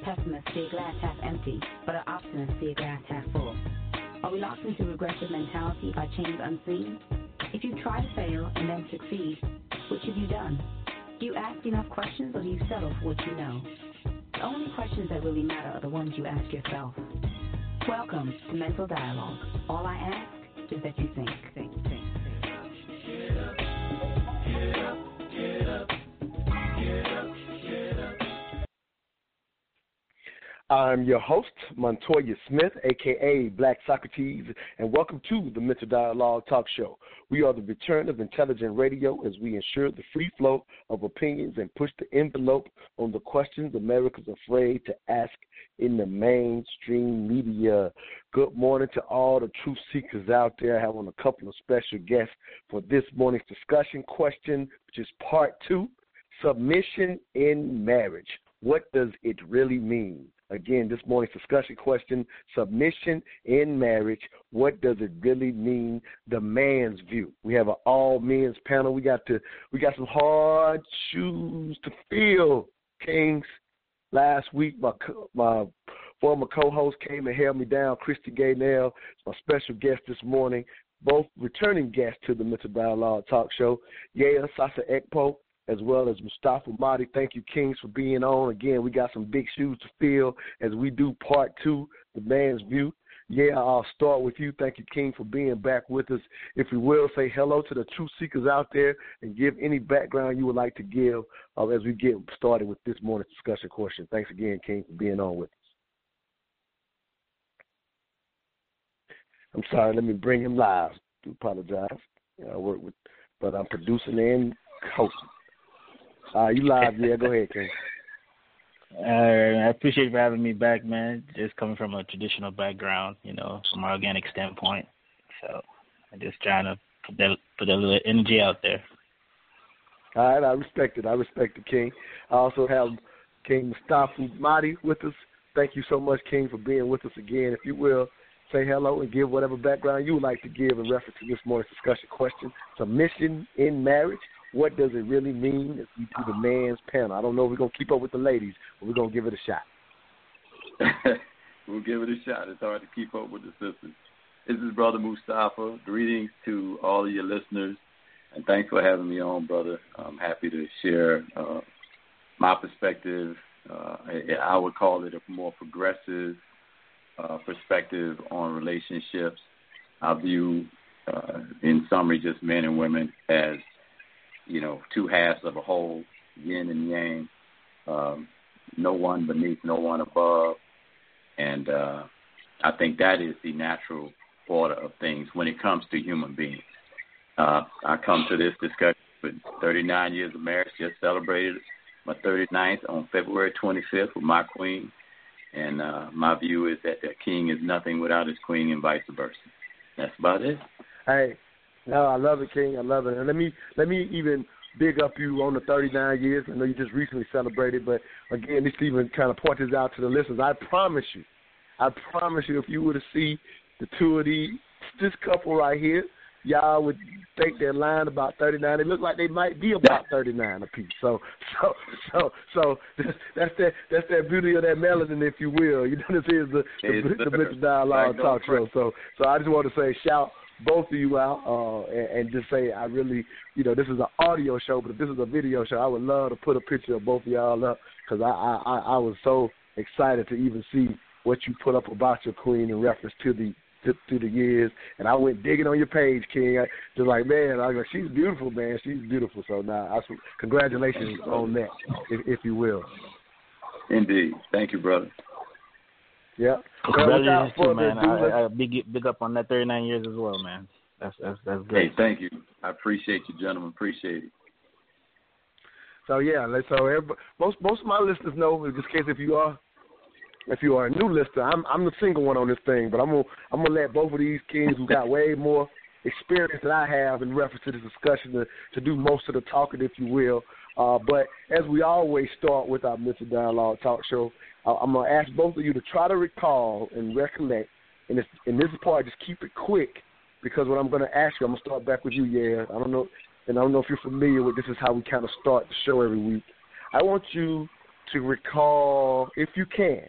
A pessimist see a glass half empty, but an optimist see a glass half full? Are we locked into regressive mentality by chains unseen? If you try to fail and then succeed, which have you done? Do you ask enough questions or do you settle for what you know? The only questions that really matter are the ones you ask yourself. Welcome to Mental Dialogue. All I ask is that you think. I'm your host, Montoya Smith, aka Black Socrates, and welcome to the Mental Dialogue Talk Show. We are the return of intelligent radio as we ensure the free flow of opinions and push the envelope on the questions America's afraid to ask in the mainstream media. Good morning to all the truth seekers out there. I have on a couple of special guests for this morning's discussion question, which is part two submission in marriage. What does it really mean? Again, this morning's discussion question submission in marriage. What does it really mean? The man's view. We have an all men's panel. We got to we got some hard shoes to fill, Kings. Last week, my my former co-host came and held me down. Christy Gaynell my special guest this morning. Both returning guests to the Mental Dialogue Talk Show. Yeah, Sasa Ekpo as well as Mustafa Mahdi. Thank you, Kings, for being on. Again, we got some big shoes to fill as we do part two, The Man's View. Yeah, I'll start with you. Thank you, King, for being back with us. If you will, say hello to the truth seekers out there and give any background you would like to give uh, as we get started with this morning's discussion question. Thanks again, King, for being on with us. I'm sorry, let me bring him live. I do apologize. I work with, but I'm producing and hosting. Uh, you live, yeah. Go ahead, King. Uh, I appreciate you for having me back, man. Just coming from a traditional background, you know, from an organic standpoint. So I'm just trying to put that put that little energy out there. All right, I respect it. I respect the King. I also have King Mustafa Mahdi with us. Thank you so much, King, for being with us again. If you will, say hello and give whatever background you would like to give in reference to this morning's discussion question. Submission in marriage what does it really mean if we do the man's panel? I don't know if we're gonna keep up with the ladies, but we're gonna give it a shot. we'll give it a shot. It's hard to keep up with the sisters. This is Brother Mustafa. Greetings to all of your listeners, and thanks for having me on, brother. I'm happy to share uh, my perspective. Uh, I would call it a more progressive uh, perspective on relationships. I view, uh, in summary, just men and women as you know, two halves of a whole, yin and yang, um, no one beneath, no one above. And uh, I think that is the natural order of things when it comes to human beings. Uh, I come to this discussion with 39 years of marriage, just celebrated my 39th on February 25th with my queen. And uh, my view is that the king is nothing without his queen and vice versa. That's about it. Hey, no, I love it, King. I love it. And let me let me even big up you on the 39 years. I know you just recently celebrated, but again, this even kind of point this out to the listeners. I promise you, I promise you, if you were to see the two of these, this couple right here, y'all would think they're lying about 39. They look like they might be about 39 apiece. So, so, so, so that's that that's that beauty of that melanin, if you will. You know, this is the the, the, the Mental Dialogue Talk Show. So, so I just want to say shout both of you out uh, and, and just say I really, you know, this is an audio show, but if this is a video show, I would love to put a picture of both of y'all up because I, I I was so excited to even see what you put up about your queen in reference to the to, through the years, and I went digging on your page, King. I just like, man, I go, she's beautiful, man. She's beautiful. So now, I, congratulations on that, if, if you will. Indeed. Thank you, brother. Yeah. Congratulations too, man. I, I big big up on that 39 years as well, man. That's that's that's great. Hey, thank you. I appreciate you, gentlemen. Appreciate it. So yeah, let's so most most of my listeners know. In this case, if you are if you are a new listener, I'm I'm the single one on this thing, but I'm gonna I'm gonna let both of these kings who got way more experience than I have in reference to this discussion to, to do most of the talking, if you will. Uh, but as we always start with our Mental Dialogue Talk Show, I'm gonna ask both of you to try to recall and recollect. And this in this part, just keep it quick because what I'm gonna ask you, I'm gonna start back with you. Yeah, I don't know, and I don't know if you're familiar with this. Is how we kind of start the show every week. I want you to recall, if you can,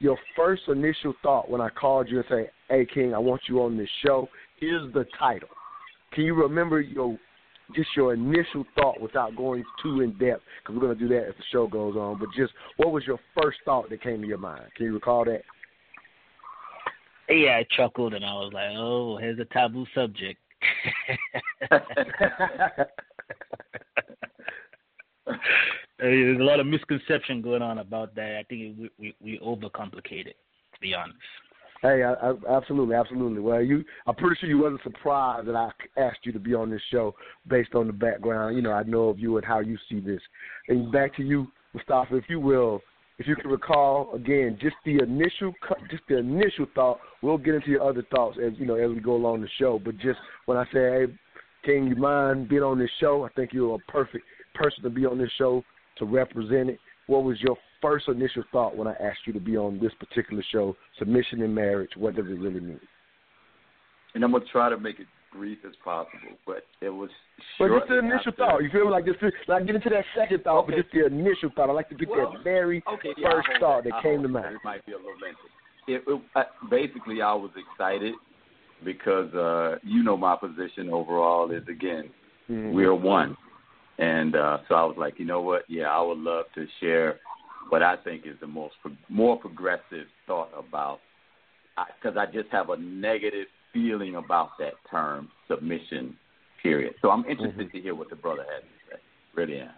your first initial thought when I called you and say, "Hey, King, I want you on this show." Here's the title. Can you remember your just your initial thought without going too in depth? Because we're going to do that as the show goes on. But just what was your first thought that came to your mind? Can you recall that? Yeah, I chuckled and I was like, "Oh, here's a taboo subject." There's a lot of misconception going on about that. I think we we, we overcomplicate it, to be honest. Hey, I, I, absolutely, absolutely. Well, you, I'm pretty sure you wasn't surprised that I asked you to be on this show based on the background. You know, I know of you and how you see this. And back to you, Mustafa, if you will, if you can recall again, just the initial, just the initial thought. We'll get into your other thoughts as you know as we go along the show. But just when I say, hey, King, you mind being on this show? I think you're a perfect person to be on this show to represent it. What was your first initial thought when I asked you to be on this particular show, Submission in Marriage? What does it really mean? And I'm gonna try to make it brief as possible, but it was. But just the initial after- thought. You feel me? Like just like get into that second thought, but just the initial thought. I like to get Well, that very okay, yeah, first thought that. that came to mind. It might be a little lengthy. It, it, basically, I was excited because uh, you know my position overall is again Mhm. we're one, and uh, so I was like, you know what? Yeah, I would love to share what I think is the most pro- more progressive thought about because I, just have a negative feeling about that term submission. Period. So I'm interested Mm-hmm. to hear what the brother has to say. Really am.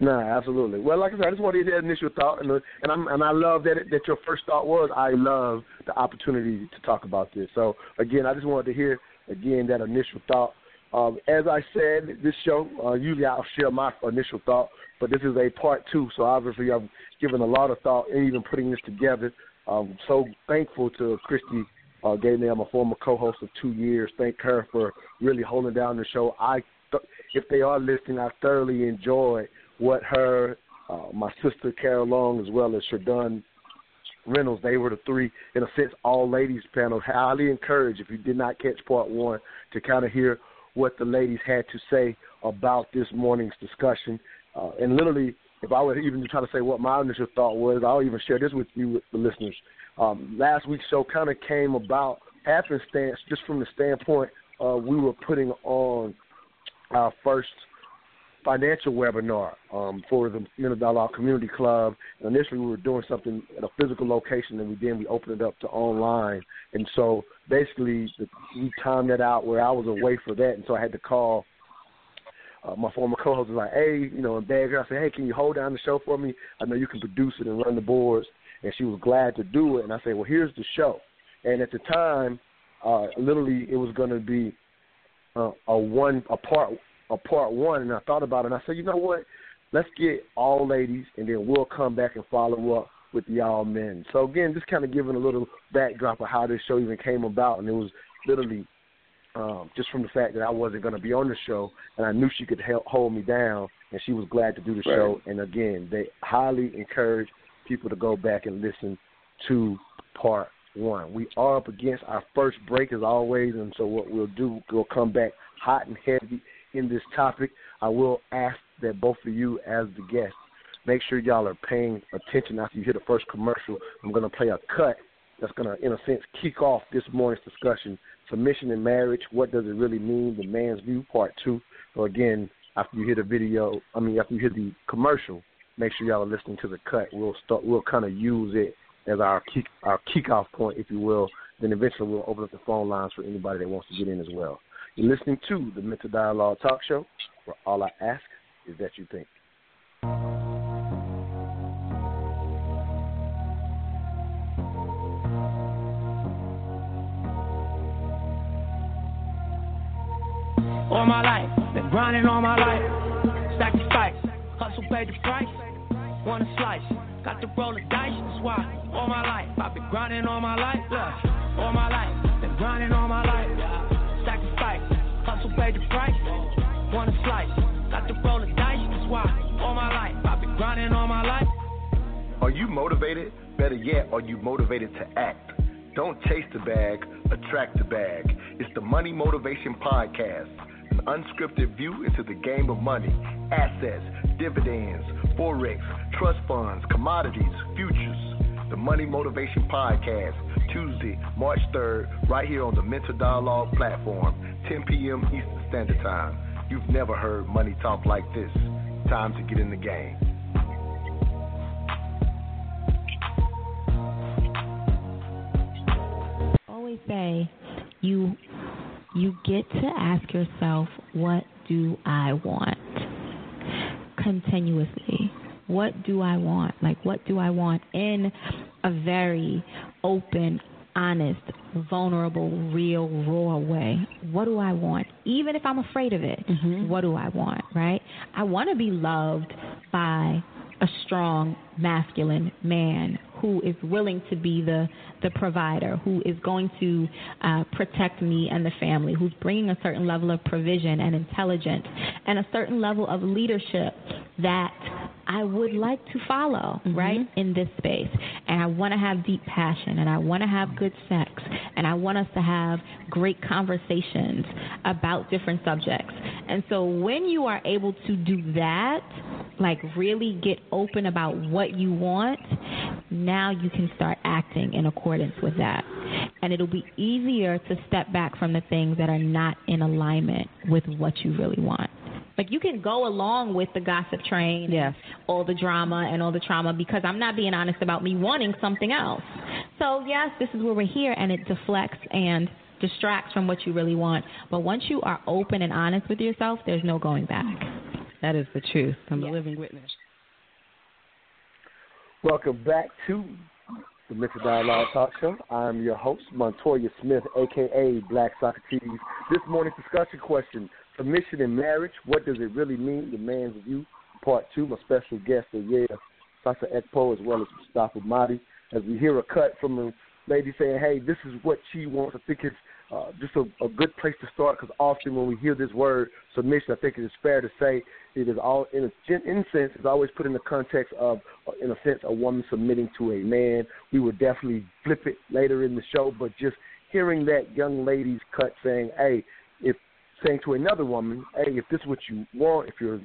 No, absolutely. Well, like I said, I just wanted to hear that initial thought, and uh, and I'm and I love that it, that your first thought was I love the opportunity to talk about this. So again, I just wanted to hear again that initial thought. Um, as I said, this show uh, usually I'll share my initial thought, but this is a part two. So obviously I've given a lot of thought and even putting this together. I'm so thankful to Christy uh, Gaynell, I'm a former co-host of two years. Thank her for really holding down the show. I, th- if they are listening, I thoroughly enjoyed what her, uh, my sister Carol Long, as well as Shadun Reynolds, they were the three, in a sense, all ladies panel. Highly encourage if you did not catch part one, to kind of hear what the ladies had to say about this morning's discussion. Uh, and literally, if I were even to try to say what my initial thought was, I'll even share this with you, with the listeners. Um, last week's show kind of came about happenstance, just from the standpoint we were putting on our first financial webinar um, for the Mental Dialogue Community Club. And initially, we were doing something at a physical location, and we then we opened it up to online. And so basically, the, we timed that out where I was away for that, and so I had to call. Uh, my former co-host was like, "Hey, you know," and beg her. I said, "Hey, can you hold down the show for me? I know you can produce it and run the boards." And she was glad to do it. And I said, "Well, here's the show." And at the time, uh, literally, it was going to be uh, a one a part a part one, and I thought about it, and I said, you know what? Let's get all ladies, and then we'll come back and follow up with the all men. So again, just kind of giving a little backdrop of how this show even came about, and it was literally um, just from the fact that I wasn't going to be on the show, and I knew she could help hold me down, and she was glad to do the Right. show. And again, they highly encourage people to go back and listen to part one. We are up against our first break as always, and so what we'll do, we'll come back hot and heavy in this topic. I will ask that both of you, as the guests, make sure y'all are paying attention after you hear the first commercial. I'm going to play a cut that's going to, in a sense, kick off this morning's discussion. Submission in marriage, what does it really mean? The man's view, part two. So again, after you hear the video, I mean, after you hear the commercial, make sure y'all are listening to the cut. We'll start. We'll kind of use it as our kick, our kickoff point, if you will. Then eventually we'll open up the phone lines for anybody that wants to get in as well. You're listening to the Mental Dialogue Talk Show, where all I ask is that you think. All my life, been grinding all my life. Sacrifice, hustle, pay the price. Want a slice, got to roll the dice. That's why all my life, I've been grinding all my life. Look, all my life, been grinding all my life. Hustle, the price. Want a slice, got to roll the dice. That's why all my life, I've been grinding all my life. Are you motivated? Better yet, are you motivated to act? Don't chase the bag, attract the bag. It's the Money Motivation Podcast, an unscripted view into the game of money, assets, dividends, forex, trust funds, commodities, futures. The Money Motivation Podcast, Tuesday, March 3rd, right here on the Mental Dialogue platform, 10 p.m. Eastern Standard Time. You've never heard money talk like this. Time to get in the game. always say you you get to ask yourself what do I want continuously what do I want like what do I want in a very open honest vulnerable real raw way. What do I want? Even if I'm afraid of it what do I want right? I want to be loved by a strong masculine man who is willing to be the the provider, who is going to uh, protect me and the family, who's bringing a certain level of provision and intelligence and a certain level of leadership that I would like to follow, mm-hmm. right, in this space. And I want to have deep passion and I want to have good sex and I want us to have great conversations about different subjects. And so when you are able to do that, like really get open about what you want, now you can start acting in accordance with that. And it'll be easier to step back from the things that are not in alignment with what you really want. Like you can go along with the gossip train, yes. All the drama and all the trauma because I'm not being honest about me wanting something else. So yes, this is where we're here and it deflects and distracts from what you really want. But once you are open and honest with yourself, there's no going back. That is the truth. I'm a living witness. Welcome back to the Mental Dialogue Talk Show. I'm your host, Montoya Smith, aka Black Socrates. This morning's discussion question: Submission in marriage. What does it really mean? The man's view. Part two. My special guest, yeah, Sasa Ekpo, as well as Mustafa Mahdi. As we hear a cut from a lady saying, "Hey, this is what she wants." I think it's uh, just a, a good place to start because often when we hear this word submission, I think it is fair to say it is all in a in sense it's always put in the context of uh, in a sense a woman submitting to a man. We will definitely flip it later in the show, but just hearing that young lady's cut saying, "Hey, if saying to another woman, hey, if this is what you want, if you're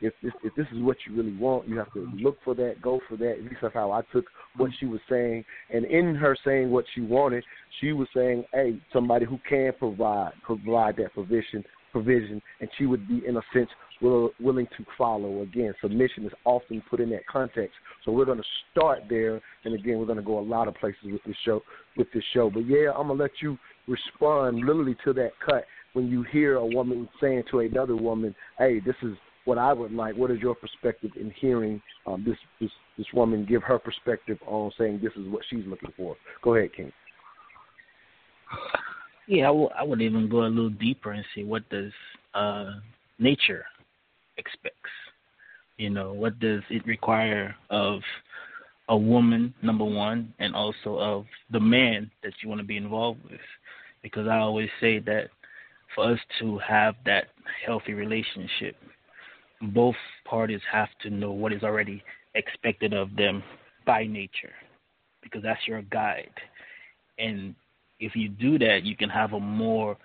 if this if this is what you really want, you have to look for that, go for that. At least that's how I took what she was saying. And in her saying what she wanted, she was saying, Hey, somebody who can provide provide that provision provision and she would be in a sense will, willing to follow. Again, submission is often put in that context. So we're gonna start there and again we're gonna go a lot of places with this show with this show. But yeah, I'm gonna let you respond literally to that cut when you hear a woman saying to another woman, Hey, this is what I would like. What is your perspective in hearing um, this, this this woman give her perspective on saying this is what she's looking for? Go ahead, King. Yeah, I, w- I would even go a little deeper and see what does uh, nature expects. You know, what does it require of a woman, number one, and also of the man that you want to be involved with? Because I always say that for us to have that healthy relationship, both parties have to know what is already expected of them by nature, because that's your guide. And if you do that, you can have a more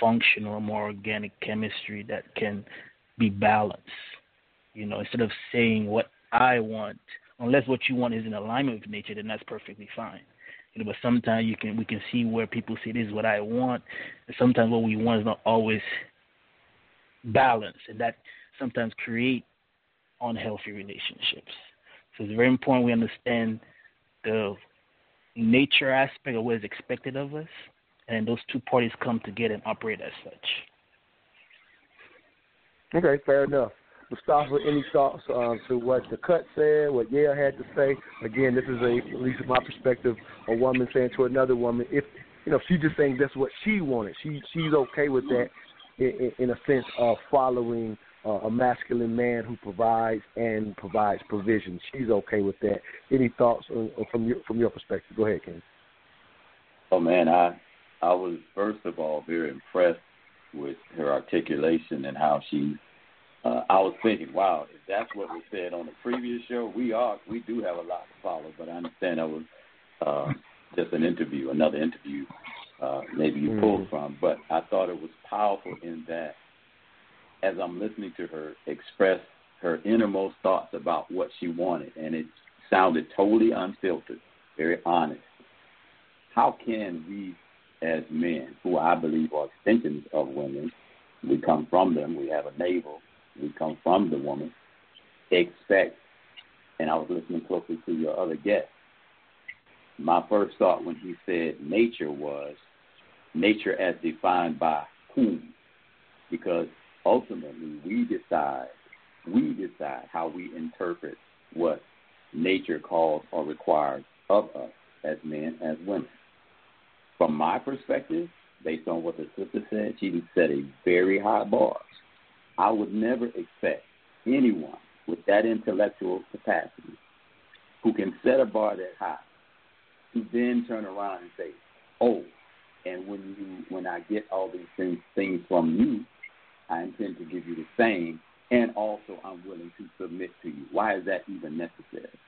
functional, more organic chemistry that can be balanced. You know, instead of saying what I want, unless what you want is in alignment with nature, then that's perfectly fine. You know, but sometimes you can we can see where people say this is what I want, and sometimes what we want is not always balanced, and that sometimes create unhealthy relationships. So it's very important we understand the nature aspect of what is expected of us, and those two parties come together and operate as such. Okay, fair enough. Mustafa, any thoughts um, to what the cut said, what Yale had to say? Again, this is a, at least from my perspective, a woman saying to another woman, if you know, she's just saying that's what she wanted. She she's okay with that, in, in a sense of following uh, a masculine man who provides and provides provision. She's okay with that. Any thoughts from your from your perspective? Go ahead, Ken. Oh man, I I was first of all very impressed with her articulation and how she uh, I was thinking, wow, if that's what was said on the previous show, we are we do have a lot to follow. But I understand that was uh, just an interview, another interview, uh, maybe you pulled Mm-hmm. from. But I thought it was powerful in that, as I'm listening to her express her innermost thoughts about what she wanted, and it sounded totally unfiltered, very honest. How can we, as men, who I believe are extensions of women, we come from them, we have a navel, we come from the woman, expect, and I was listening closely to your other guest. My first thought when he said nature was nature as defined by whom? Because ultimately we decide, we decide how we interpret what nature calls or requires of us as men, as women. From my perspective, based on what the sister said, she set a very high bar. I would never expect anyone with that intellectual capacity who can set a bar that high to then turn around and say, "Oh, and when you when I get all these things things from you, I intend to give you the same, and also I'm willing to submit to you." Why is that even necessary?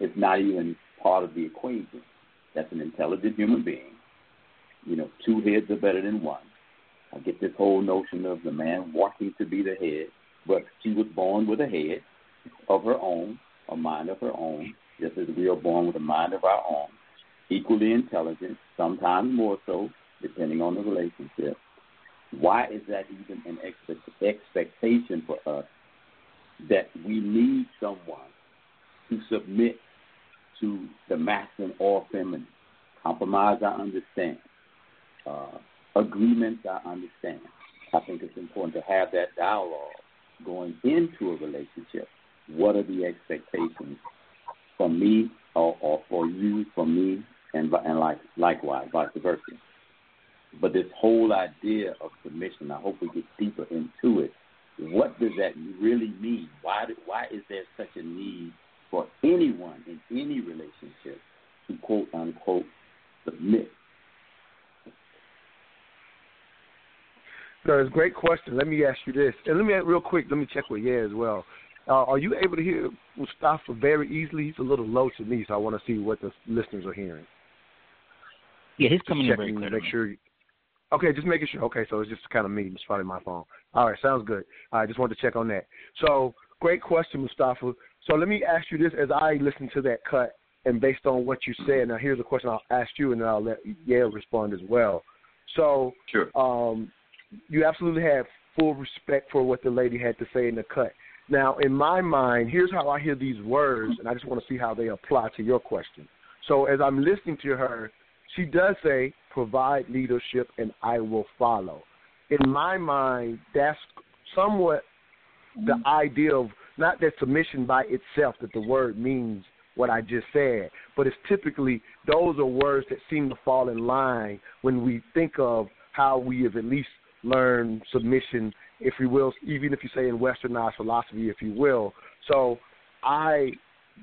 It's not even part of the equation. That's an intelligent human being. You know, two heads are better than one. I get this whole notion of the man wanting to be the head, but she was born with a head of her own, a mind of her own, just as we are born with a mind of our own, equally intelligent, sometimes more so, depending on the relationship. Why is that even an expect- expectation for us that we need someone to submit to the masculine or feminine? Compromise, I understand. Uh, agreements, I understand. I think it's important to have that dialogue going into a relationship. What are the expectations for me or, or for you, for me, and and like likewise, vice versa. But this whole idea of submission, I hope we get deeper into it. What does that really mean? Why do, why is there such a need for anyone in any relationship to quote unquote submit? No, it's a great question. Let me ask you this, and let me real quick. Let me check with yeah as well. Uh, are you able to hear Mustafa very easily? He's a little low to me, so I want to see what the listeners are hearing. Yeah, he's coming in very Checking clear. to make sure. You, okay, just making sure. Okay, so it's just kind of me. It's probably my phone. All right, sounds good. I just wanted to check on that. So, great question, Mustafa. So let me ask you this: as I listen to that cut, and based on what you said, now here's a question I'll ask you, and then I'll let Yale respond as well. So, Sure. um, you absolutely have full respect for what the lady had to say in the cut. Now, in my mind, here's how I hear these words, and I just want to see how they apply to your question. So, as I'm listening to her, she does say, provide leadership and I will follow. In my mind, that's somewhat the mm. idea of not that submission by itself, that the word means what I just said, but it's typically those are words that seem to fall in line when we think of how we have at least learned submission, if you will, even if you say in westernized philosophy, if you will. So I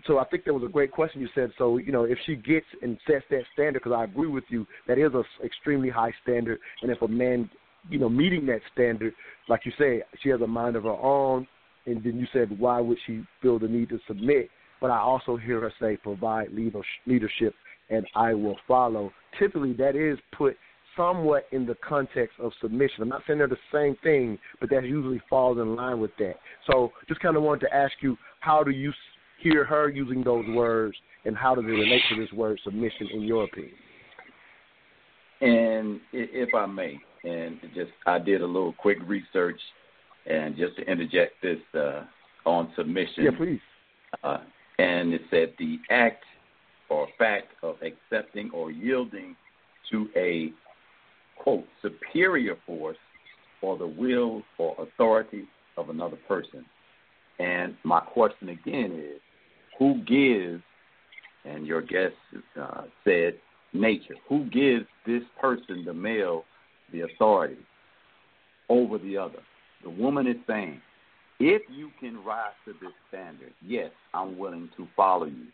so I think that was a great question you said. So you know, if she gets and sets that standard, because I agree with you, that is a extremely high standard. And if a man, you know, meeting that standard, like you say, she has a mind of her own. And then you said, why would she feel the need to submit? But I also hear her say, provide leader- leadership, and I will follow. Typically, that is put somewhat in the context of submission. I'm not saying they're the same thing, but that usually falls in line with that. So, just kind of wanted to ask you, how do you hear her using those words, and how does it relate to this word submission, in your opinion? And if I may, and just I did a little quick research, and just to interject this uh, on submission. Yeah, please. Uh, and it said the act or fact of accepting or yielding to a quote superior force or the will or authority of another person. And my question again is, who gives? And your guest uh, said nature. Who gives this person, the male, the authority over the other? The woman is saying, if you can rise to this standard, yes, I'm willing to follow you.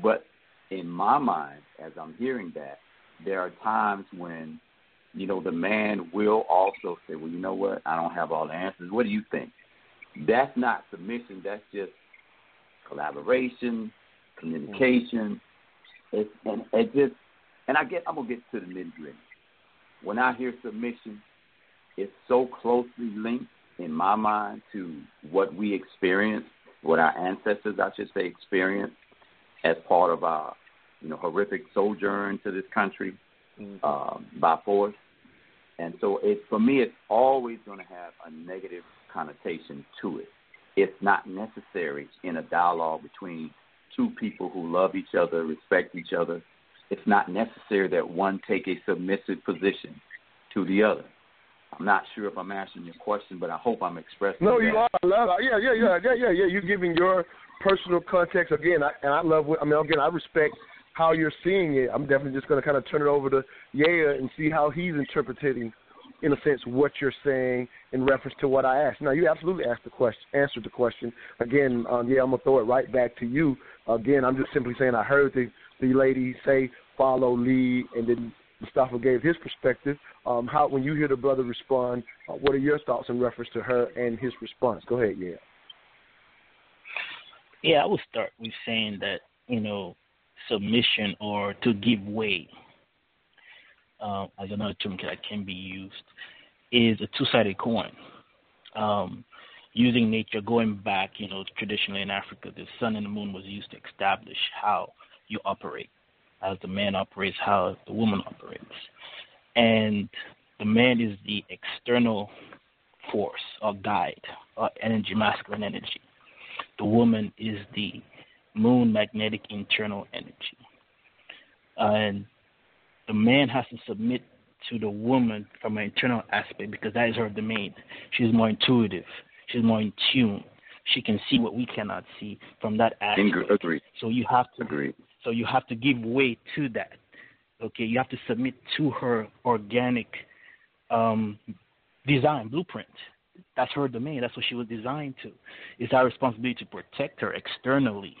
But in my mind, as I'm hearing that, there are times when, you know, the man will also say, well, you know what? I don't have all the answers. What do you think? That's not submission. That's just collaboration, communication. It's, and it just, and I get, I'm gonna get to the nitty gritty. When I hear submission, it's so closely linked in my mind to what we experienced, what our ancestors, I should say, experienced as part of our, you know, horrific sojourn to this country mm-hmm. um, by force. And so, it for me, it's always going to have a negative connotation to it. It's not necessary in a dialogue between two people who love each other, respect each other. It's not necessary that one take a submissive position to the other. I'm not sure if I'm answering your question, but I hope I'm expressing. No, that. you are. I love. It. Yeah, yeah, yeah, yeah, yeah, yeah. You're giving your personal context again, I, and I love. What, I mean, again, I respect how you're seeing it. I'm definitely just going to kind of turn it over to Yeah and see how he's interpreting, in a sense, what you're saying in reference to what I asked. Now, you absolutely asked the question, answered the question. Again, um, yeah, I'm gonna throw it right back to you. Again, I'm just simply saying I heard the the lady say follow, lead, and then Mustafa gave his perspective. Um, how when you hear the brother respond, uh, what are your thoughts in reference to her and his response? Go ahead, yeah. Yeah, I would start with saying that you know submission or to give way, uh, as another term that can be used, is a two-sided coin. Um, using nature, going back, you know, traditionally in Africa, the sun and the moon was used to establish how you operate as the man operates, how the woman operates. And the man is the external force or guide or energy, masculine energy. The woman is the moon magnetic internal energy. And the man has to submit to the woman from an internal aspect because that is her domain. She's more intuitive. She's more in tune. She can see what we cannot see from that aspect. Agree. So you have to agree. So you have to give way to that. Okay, you have to submit to her organic um, design blueprint. That's her domain. That's what she was designed to. It's our responsibility to protect her externally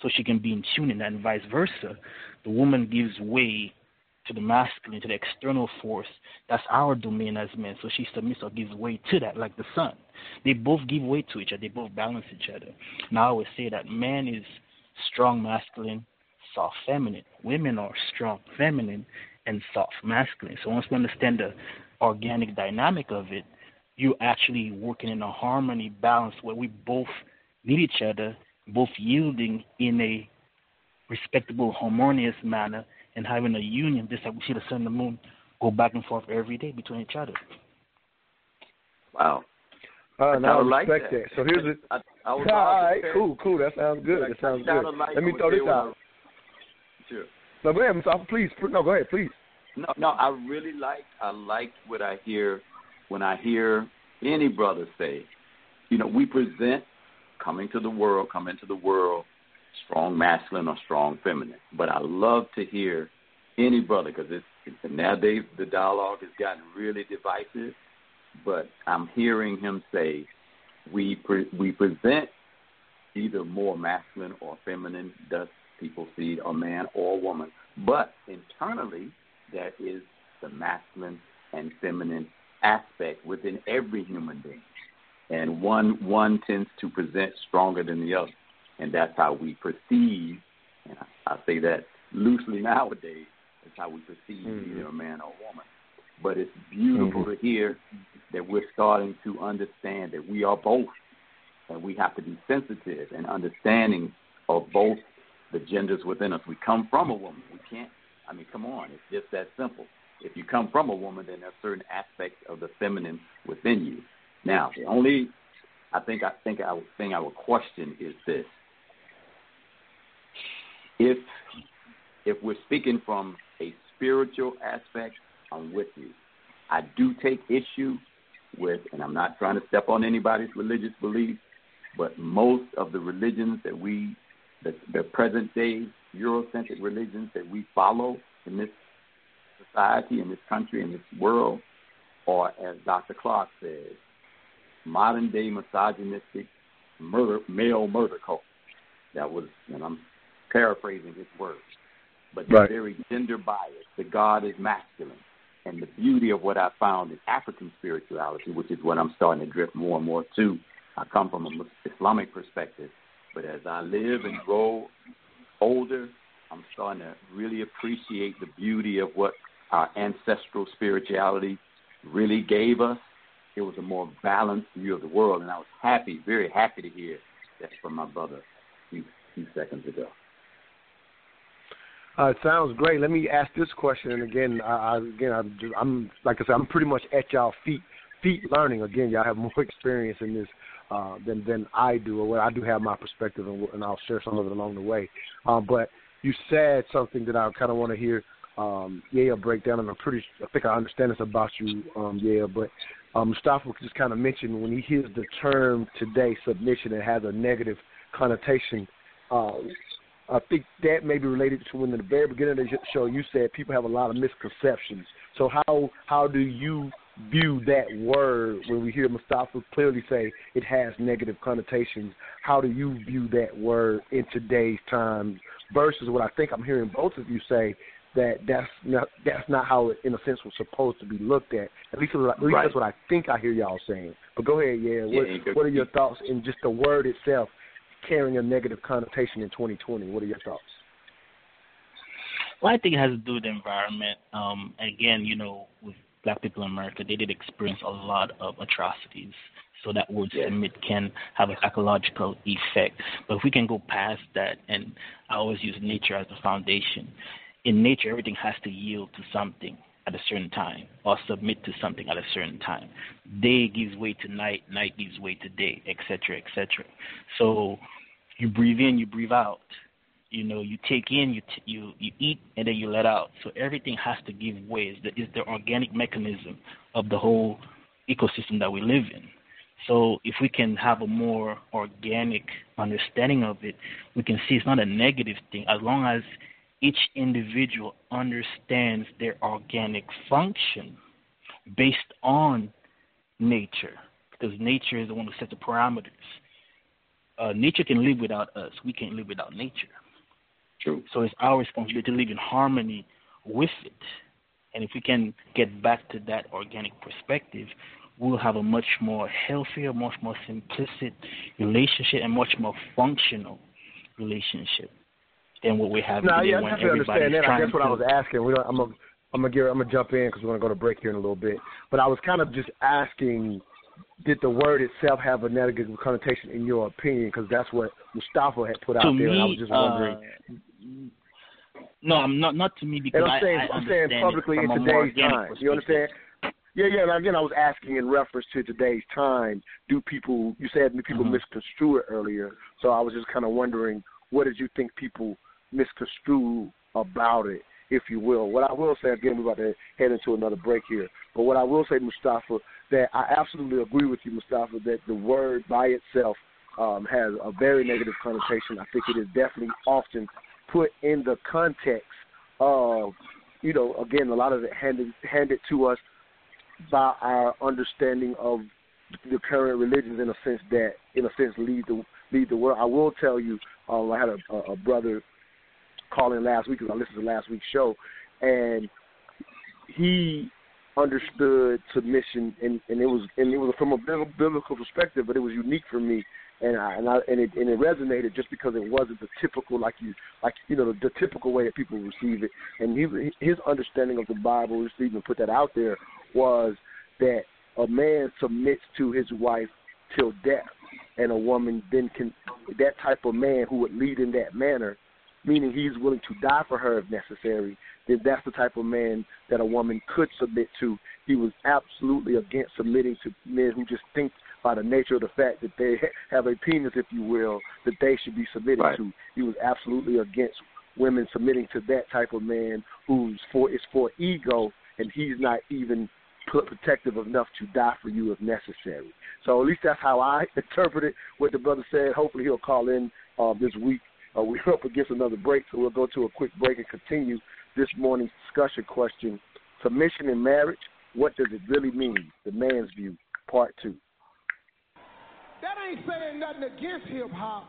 so she can be in tune and vice versa. The woman gives way to the masculine, to the external force. That's our domain as men. So she submits or gives way to that, like the sun. They both give way to each other. They both balance each other. Now I always say that man is strong masculine, soft feminine. Women are strong feminine and soft masculine. So once we understand the organic dynamic of it, you're actually working in a harmony balance where we both need each other, both yielding in a respectable, harmonious manner, and having a union, just like we see the sun and the moon go back and forth every day between each other. Wow. Uh, I, I respect like that. that. So here's it. I, I All right, cool, cool. That sounds good. That sounds good. Like Let me throw this out. Sure. No, go ahead, Mustafa. Please, no, go ahead, please. No, no. I really like. I like what I hear when I hear any brother say, you know, we present coming to the world, come into the world, strong masculine or strong feminine. But I love to hear any brother because it's, it's nowadays the dialogue has gotten really divisive. But I'm hearing him say, we pre- we present either more masculine or feminine, thus people see a man or a woman. But internally, there is the masculine and feminine aspect within every human being. And one one tends to present stronger than the other. And that's how we perceive, and I, I say that loosely nowadays. That's how we perceive Mhm. either a man or a woman. But it's beautiful Mhm. to hear that we're starting to understand that we are both, and we have to be sensitive and understanding of both the genders within us. We come from a woman. We can't. I mean, come on. It's just that simple. If you come from a woman, then there's certain aspects of the feminine within you. Now, the only I think I think I would thing I would question is this: if if we're speaking from a spiritual aspect, I'm with you. I do take issue with, and I'm not trying to step on anybody's religious beliefs, but most of the religions that we, the, the present day Eurocentric religions that we follow in this society, in this country, in this world, are, as Dr. Clark says, modern day misogynistic murder, male murder cult. That was, and I'm paraphrasing his words, but they're Right. very gender biased. The God is masculine. And the beauty of what I found in African spirituality, which is what I'm starting to drift more and more to, I come from an Islamic perspective, but as I live and grow older, I'm starting to really appreciate the beauty of what our ancestral spirituality really gave us. It was a more balanced view of the world, and I was happy, very happy to hear that from my brother a few, few seconds ago. Uh, it sounds great. Let me ask this question, and again, I, I again, I'm, just, I'm like I said, I'm pretty much at y'all feet, feet learning. Again, y'all have more experience in this uh, than than I do, or what I do have my perspective, and, and I'll share some of it along the way. Um, but you said something that I kind of want to hear um, Yale break down, and I'm pretty, I think I understand this about you, um, Yale. But um, Mustafa just kind of mentioned when he hears the term today submission, it has a negative connotation. Uh, I think that may be related to when in the very beginning of the show you said people have a lot of misconceptions. So how how do you view that word when we hear Mustafa clearly say it has negative connotations? How do you view that word in today's time versus what I think I'm hearing both of you say that that's not that's not how it in a sense was supposed to be looked at. At least at least Right. that's what I think I hear y'all saying. But go ahead, yeah. What, Yeah, what are your thoughts in just the word itself carrying a negative connotation in 2020? What are your thoughts? Well, I think it has to do with the environment. Um, again, you know, with black people in America, they did experience a lot of atrocities. So that word submit can have a psychological effect. But if we can go past that, and I always use nature as the foundation. In nature, everything has to yield to something at a certain time or submit to something at a certain time. Day gives way to night, night gives way to day, etc., etc. So you breathe in, you breathe out you know you take in you t- you you eat and then you let out so everything has to give way it's the, it's the organic mechanism of the whole ecosystem that we live in so if we can have a more organic understanding of it we can see it's not a negative thing as long as each individual understands their organic function based on nature because nature is the one who sets the parameters uh, nature can live without us we can't live without nature True. so it's our responsibility to live in harmony with it. And if we can get back to that organic perspective, we'll have a much more healthier, much more simplistic relationship and much more functional relationship than what we have No, today yeah, I when everybody's understand that. I guess what to I was asking. We don't, I'm gonna I'm gonna I'm gonna jump in because we're gonna go to break here in a little bit. But I was kind of just asking, did the word itself have a negative connotation in your opinion? Because that's what Mustafa had put out to there, me, and I was just wondering. uh, no, I'm not not to me because and I'm saying I, I I'm saying publicly in from a more today's time. You understand? Yeah, yeah. And again, I was asking in reference to today's time. Do people? You said people Mhm. misconstrue it earlier, so I was just kind of wondering, what did you think people misconstrue about it, if you will? What I will say again, we're about to head into another break here, but what I will say, Mustafa, that I absolutely agree with you, Mustafa, that the word by itself um, has a very negative connotation. I think it is definitely often put in the context of, you know, again, a lot of it handed handed to us by our understanding of the current religions in a sense that, in a sense, lead the lead the world. I will tell you, um, I had a, a brother call in last week because I listened to last week's show, and he understood submission, and, and it was and it was from a bibl- biblical perspective, but it was unique for me. and I, and I, and it and it resonated just because it wasn't the typical like you like you know the, the typical way that people receive it. And he, his understanding of the Bible, just even put that out there, was that a man submits to his wife till death, and a woman then can that type of man who would lead in that manner, meaning he's willing to die for her if necessary. Then that's the type of man that a woman could submit to. He was absolutely against submitting to men who just think by the nature of the fact that they have a penis, if you will, that they should be submitted right. to. He was absolutely against women submitting to that type of man who's for is for ego, and he's not even protective enough to die for you if necessary. So at least that's how I interpreted what the brother said. Hopefully he'll call in uh, this week. Uh, we're up against another break, so we'll go to a quick break and continue this morning's discussion question: Submission in marriage. What does it really mean? The man's view, part two. That ain't saying nothing against hip hop.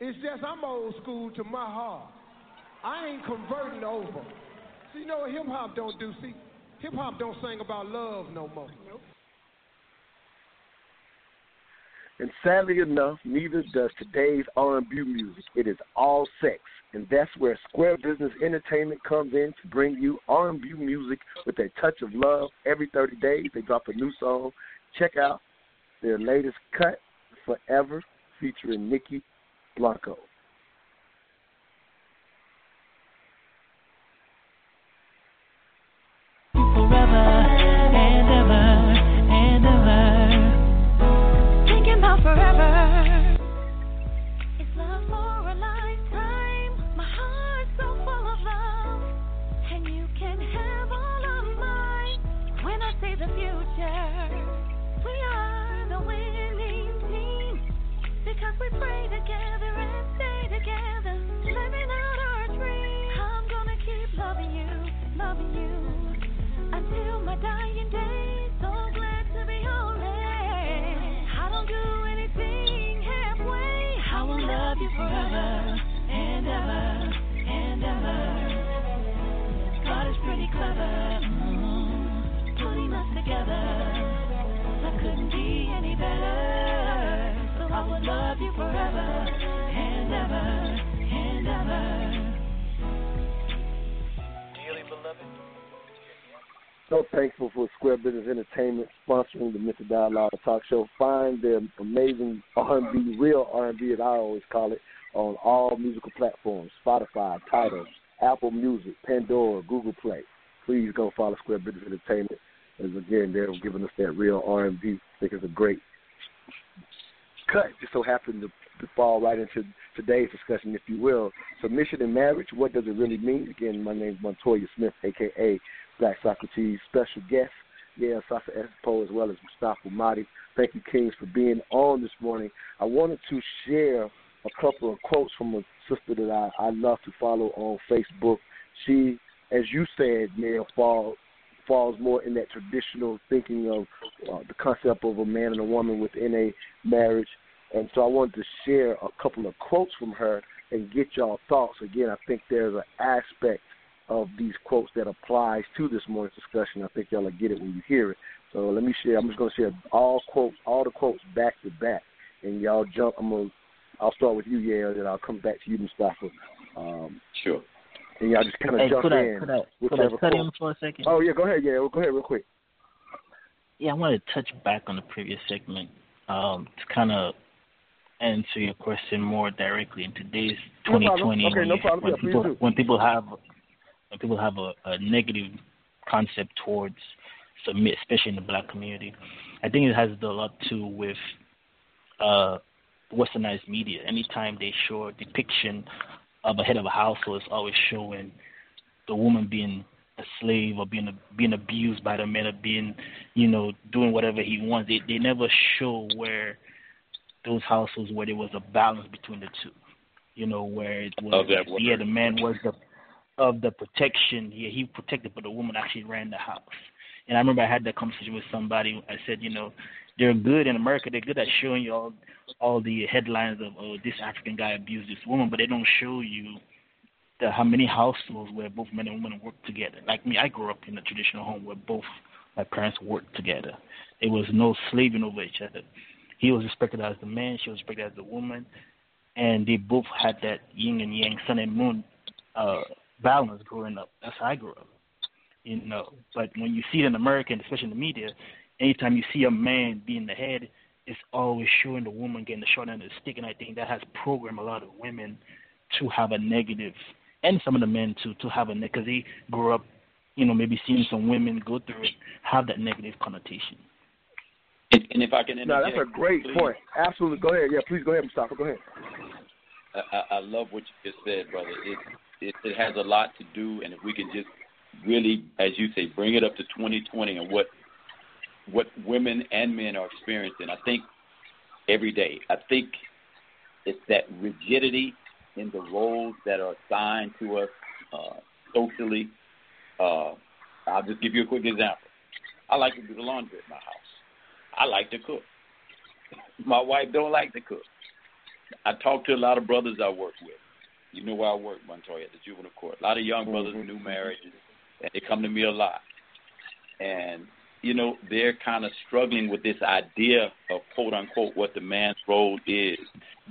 It's just I'm old school to my heart. I ain't converting over. See, you know what hip hop don't do? See, hip hop don't sing about love no more. Nope. And sadly enough, neither does today's R&B music. It is all sex, and that's where Square Business Entertainment comes in to bring you R&B music with a touch of love. Every 30 days, they drop a new song. Check out their latest cut, Forever, featuring Nikki Blanco. Together. That couldn't be any better. So I will love you forever and ever and ever. So thankful for Square Business Entertainment sponsoring the Mental Dialogue Talk Show. Find their amazing R&B, real R&B as I always call it, on all musical platforms: Spotify, Tidal, Apple Music, Pandora, Google Play. Please go follow Square Business Entertainment. As again, they're giving us that real R&B. I think it's a great cut. Just so happened to, to fall right into today's discussion, if you will. Submission in marriage. What does it really mean? Again, my name is Montoya Smith, aka Black Socrates. Special guest, yeah, Safa Espo, as well as Mustafa Mahdi. Thank you, Kings, for being on this morning. I wanted to share a couple of quotes from a sister that I, I love to follow on Facebook. She, as you said, Neil, fall, falls more in that traditional thinking of uh, the concept of a man and a woman within a marriage. And so I wanted to share a couple of quotes from her and get y'all thoughts. Again, I think there's an aspect of these quotes that applies to this morning's discussion. I think y'all will get it when you hear it. So let me share. I'm just going to share all quotes, all the quotes back to back, and y'all jump. I'm gonna. I'll start with you, Yale, and I'll come back to you, Mustafa. Um, sure. And y'all just kind of Hey, jump could I, could I, could I cut in for a second? Oh yeah, go ahead, yeah, go ahead, real quick. Yeah, I want to touch back on the previous segment um, to kind of answer your question more directly in today's No 2020 Okay, when, no you- when Yeah, people when people have when people have a, a negative concept towards submit, especially in the black community. I think it has a lot too with uh, westernized media. Anytime they show a depiction of a head of a household, it's always showing the woman being a slave or being being abused by the men or being, you know, doing whatever he wants. They they never show where those households where there was a balance between the two. You know, where it was yeah, the man was the of the protection. Yeah, he protected, but the woman actually ran the house. And I remember I had that conversation with somebody. I said, you know, they're good in America. They're good at showing you all all the headlines of oh this African guy abused this woman, but they don't show you the how many households where both men and women work together. Like me, I grew up in a traditional home where both my parents worked together. There was no slaving over each other. He was respected as the man, she was respected as the woman, and they both had that yin and yang, sun and moon uh, balance growing up. That's how I grew up, you know. But when you see it in America, especially in the media, anytime you see a man being the head, it's always showing the woman getting the short end of the stick, and I think that has programmed a lot of women to have a negative, and some of the men to to have a negative, because they grew up, you know, maybe seeing some women go through it, have that negative connotation. And, and if I can No, that's a great please. point. Absolutely. Go ahead. Yeah, please go ahead, Mustafa. Go ahead. I, I I love what you just said, brother. It, it it has a lot to do, and if we can just really, as you say, bring it up to 2020 and what what women and men are experiencing, I think every day. I think it's that rigidity in the roles that are assigned to us uh, socially. Uh, I'll just give you a quick example. I like to do the laundry at my house. I like to cook. My wife don't like to cook. I talk to a lot of brothers I work with. You know where I work, Montoya, at the juvenile court. A lot of young brothers, new marriages, and they come to me a lot. And, you know, they're kind of struggling with this idea of quote unquote what the man's role is.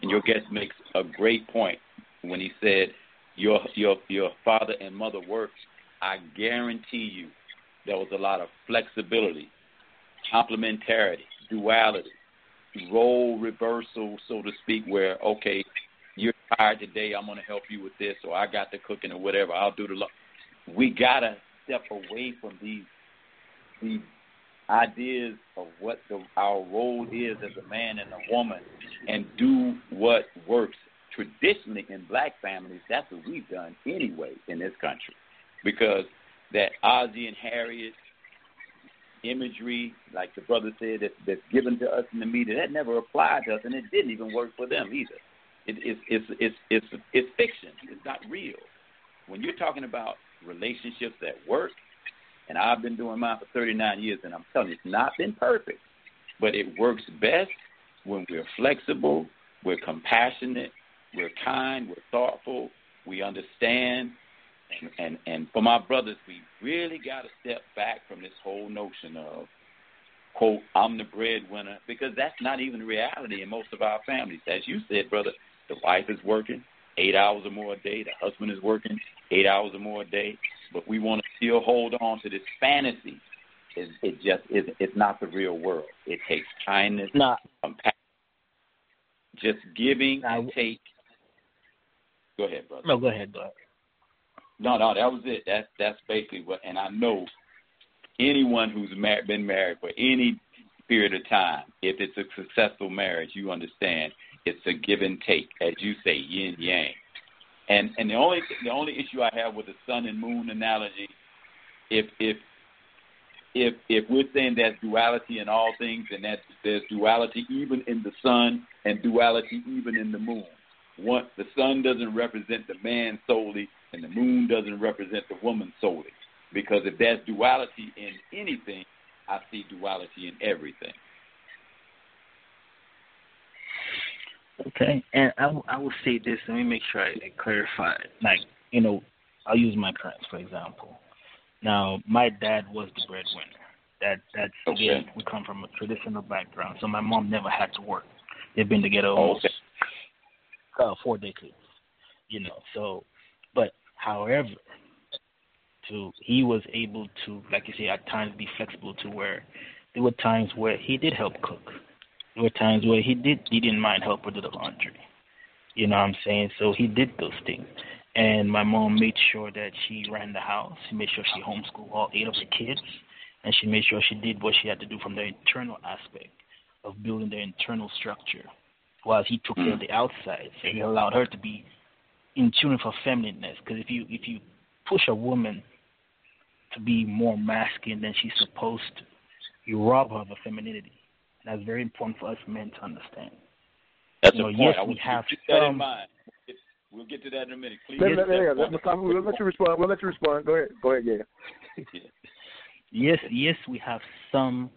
And your guest makes a great point when he said your your your father and mother worked. I guarantee you there was a lot of flexibility, complementarity, duality, role reversal, so to speak, where okay, you're tired today, I'm gonna help you with this, or I got the cooking or whatever, I'll do the. Lo-. We gotta step away from these these ideas of what the, our role is as a man and a woman, and do what works. Traditionally, in black families, that's what we've done anyway in this country, because that Ozzie and Harriet imagery, like the brother said, that, that's given to us in the media, that never applied to us, and it didn't even work for them either. It, it's, it's, it's, it's, it's fiction. It's not real. When you're talking about relationships that work, and I've been doing mine for 39 years, and I'm telling you, it's not been perfect, but it works best when we're flexible, we're compassionate, we're kind, we're thoughtful, we understand, and and, and for my brothers, we really got to step back from this whole notion of quote I'm the breadwinner because that's not even reality in most of our families. As you said, brother, the wife is working eight hours or more a day, the husband is working eight hours or more a day, but we want to still hold on to this fantasy. It, it just is. It's not the real world. It takes kindness, Nah. compassion, just giving Nah, and take. Go ahead, brother. No, go ahead, bud. No, no, that was it. That's that's basically what. And I know anyone who's mar- been married for any period of time, if it's a successful marriage, you understand it's a give and take, as you say, yin yang. And and the only the only issue I have with the sun and moon analogy, if if if if we're saying there's duality in all things, and that there's duality even in the sun and duality even in the moon. One, the sun doesn't represent the man solely, and the moon doesn't represent the woman solely. Because if there's duality in anything, I see duality in everything. Okay, and I, will- I will say this. Let me make sure I, I clarify. it. Like, you know, I'll use my parents for example. Now, my dad was the breadwinner. That that's Okay. again, we come from a traditional background, so my mom never had to work. They've been together almost Okay. uh, four decades. You know, so, but however, to he was able to, like you say, at times be flexible to where there were times where he did help cook. There were times where he did he didn't mind help with the laundry. You know what I'm saying? So he did those things. And my mom made sure that she ran the house. She made sure she homeschooled all eight of the kids. And she made sure she did what she had to do from the internal aspect of building the internal structure. While he took care of the outside. So he allowed her to be in tune with her feminineness. Because if you if you push a woman to be more masculine than she's supposed to, you rob her of her femininity. And that's very important for us men to understand. That's You a point. yes, I we want you to have keep that in some- mind. We'll get to that in a minute. Please. Let, get let, that yeah, let, we'll let you respond. We'll let you respond. Go ahead. Go ahead. Yeah. yes, yes, we have some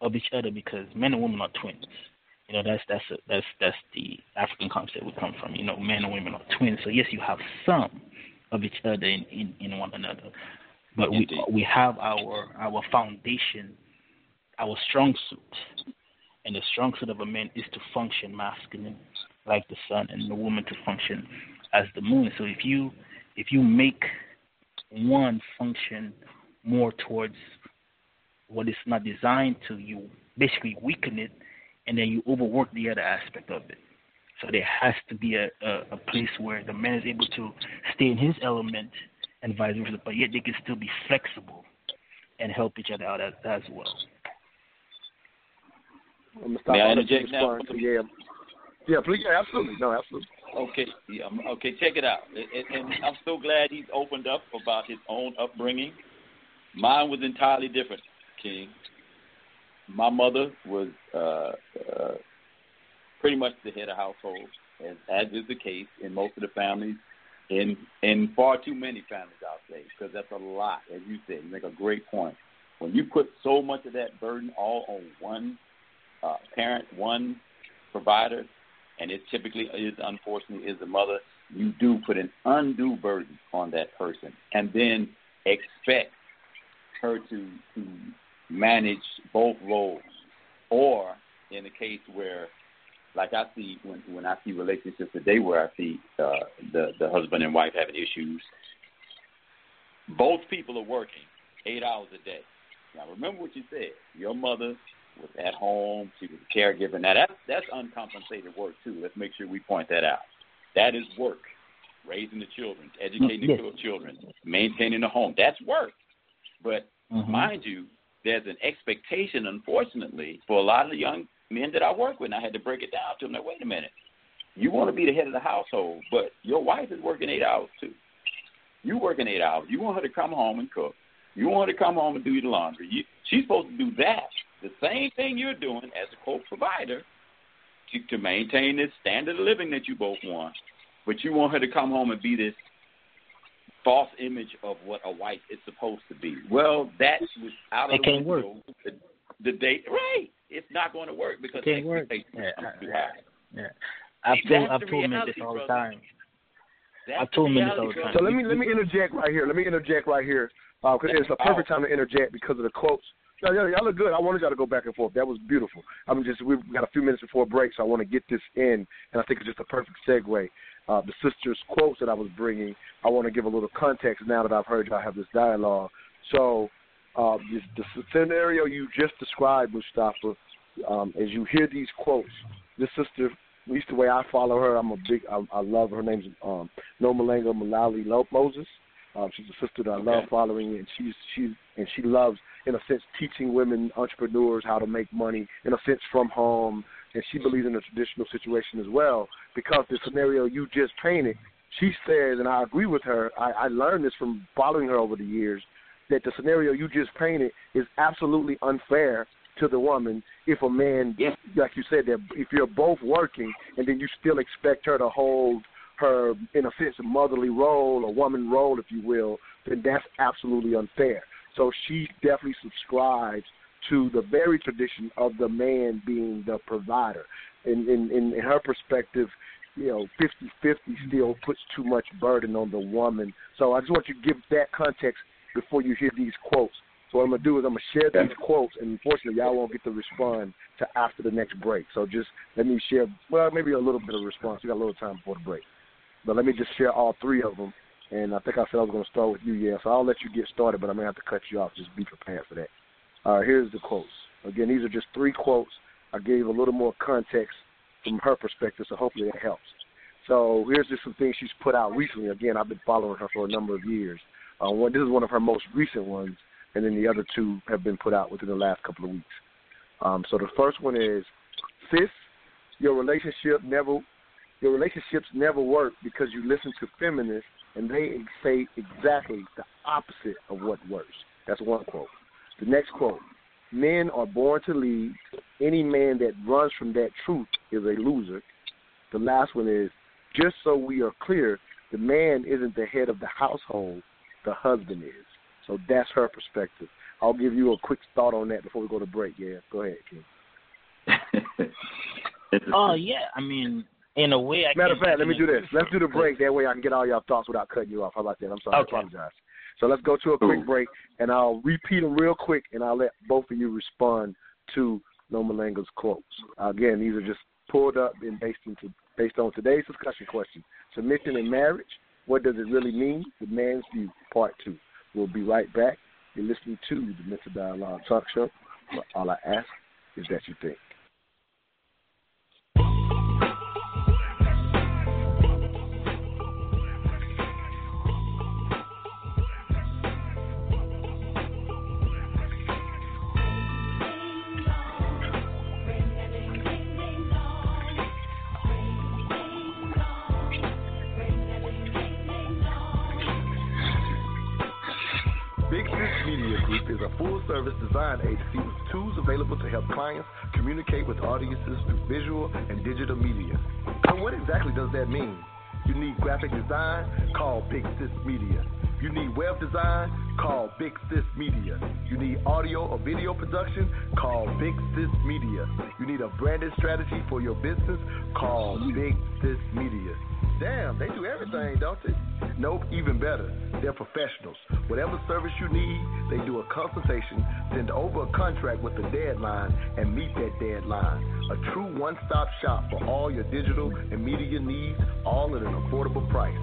of each other because men and women are twins. You know, that's that's a, that's that's the African concept we come from. You know, men and women are twins. So yes, you have some of each other in in, in one another, but Indeed. we we have our our foundation, our strong suit, And the strong suit of a man is to function masculine, like the sun, and the woman to function as the moon. So if you if you make one function more towards what it's not designed to, you basically weaken it, and then you overwork the other aspect of it. So there has to be a, a, a place where the man is able to stay in his element and vice versa, but yet they can still be flexible and help each other out as, as well. I'm gonna stop May I interject now? Yeah, yeah, please, yeah, absolutely, no, absolutely. Okay, yeah, okay, check it out. And, and I'm so glad he's opened up about his own upbringing. Mine was entirely different, King. My mother was uh, uh, pretty much the head of household, as, as is the case in most of the families, in in far too many families, I'll say, because that's a lot, as you said. You make a great point. When you put so much of that burden all on one uh, parent, one provider, and it typically is unfortunately is the mother, you do put an undue burden on that person, and then expect her to to manage both roles, or in a case where, like I see when when I see relationships today where I see uh, the the husband and wife having issues, both people are working eight hours a day. Now remember what you said. Your mother was at home. She was a caregiver. Now that's that's uncompensated work too. Let's make sure we point that out. That is work. Raising the children, educating the children, maintaining the home. That's work. But Mhm. mind you, there's an expectation, unfortunately, for a lot of the young men that I work with. And I had to break it down to them. That wait a minute, you want to be the head of the household, but your wife is working eight hours too. You working eight hours. You want her to come home and cook. You want her to come home and do the laundry. You, she's supposed to do that. The same thing you're doing as a co-provider to, to maintain this standard of living that you both want. But you want her to come home and be this false image of what a wife is supposed to be. Well, that was out of It can't work. window The, the date, right? It's not going to work because It can't work. expectations Yeah, too high. Yeah. I've That's told I've told men reality, this all the time. That's I've told the men this all the time. So let me let me interject right here. Let me interject right here because it's a perfect time to interject because of the quotes. Y'all, look good. I wanted y'all to go back and forth. That was beautiful. I'm just we've got a few minutes before break, so I want to get this in, and I think it's just a perfect segue. Uh, the sisters' quotes that I was bringing, I want to give a little context now that I've heard y'all have this dialogue. So, uh, the, the scenario you just described, Mustafa, um, as you hear these quotes, this sister, at least the way I follow her, I'm a big, I, I love her. Name's um, Nomalanga Malali Moses. Um, she's a sister that I love Okay. following, and she's she's and she loves, in a sense, teaching women entrepreneurs how to make money, in a sense, from home. And she believes in a traditional situation as well, because the scenario you just painted, she says, and I agree with her. I, I learned this from following her over the years, that the scenario you just painted is absolutely unfair to the woman if a man, Yes. like you said, that if you're both working and then you still expect her to hold her, in a sense, motherly role or woman role, if you will, then that's absolutely unfair. So she definitely subscribes to the very tradition of the man being the provider. In in, in, in her perspective, you know, 50-50 still puts too much burden on the woman. So I just want you to give that context before you hear these quotes. So what I'm gonna do is I'm gonna share these quotes, and unfortunately, y'all won't get to respond to after the next break. So just let me share. Well, maybe a little bit of response. We got a little time before the break, but let me just share all three of them. And I think I said I was gonna start with you, yeah. So I'll let you get started, but I'm gonna have to cut you off. Just be prepared for that. All right, here's the quotes. Again, these are just three quotes. I gave a little more context from her perspective, so hopefully it helps. So here's just some things she's put out recently. Again, I've been following her for a number of years. Uh, one, this is one of her most recent ones, and then the other two have been put out within the last couple of weeks. Um, so the first one is, sis, your relationship never, your relationships never work because you listen to feminists and they say exactly the opposite of what works. That's one quote. The next quote: Men are born to lead. Any man that runs from that truth is a loser. The last one is, just so we are clear, the man isn't the head of the household, the husband is. So that's her perspective. I'll give you a quick thought on that before we go to break. Yeah, go ahead, King. Oh yeah, I mean, in a way, I Matter of fact, let me do this. Let's do the break. That way I can get all y'all thoughts without cutting you off. How about that? I'm sorry. Okay. I apologize. So let's go to a quick Cool. break, and I'll repeat them real quick, and I'll let both of you respond to Nomalanga's quotes. Again, these are just pulled up and based into based on today's discussion question: submission in marriage. What does it really mean? The man's view, part two. We'll be right back. You're listening to the Mental Dialogue Talk Show. All I ask is that you think. Media Group is a full service design agency with tools available to help clients communicate with audiences through visual and digital media. So, what exactly does that mean? You need graphic design? Call Big Sis Media. You need web design? Call Big Sis Media. You need audio or video production? Call Big Sis Media. You need a branded strategy for your business? Call Big Sis Media. Damn, they do everything, don't they? Nope, even better. They're professionals. Whatever service you need, they do a consultation, send over a contract with a deadline, and meet that deadline. A true one stop shop for all your digital and media needs, all at an affordable price.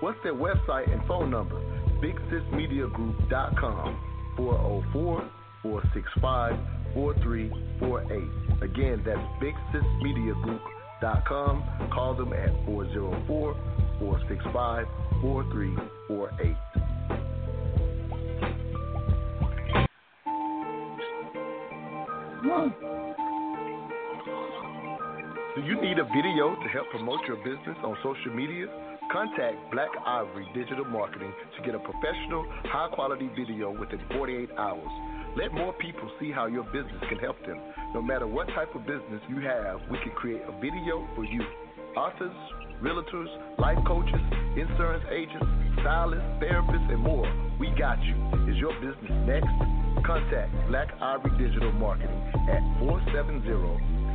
What's their website and phone number? BigSisMediaGroup.com 404 465 4348. Again, that's BigSisMediaGroup.com. Call them at 404 465 4348. Do you need a video to help promote your business on social media? Contact Black Ivory Digital Marketing to get a professional, high quality video within 48 hours. Let more people see how your business can help them. No matter what type of business you have, we can create a video for you. Authors, realtors, life coaches, insurance agents, stylists, therapists, and more. We got you. Is your business next? Contact Black Ivory Digital Marketing at 470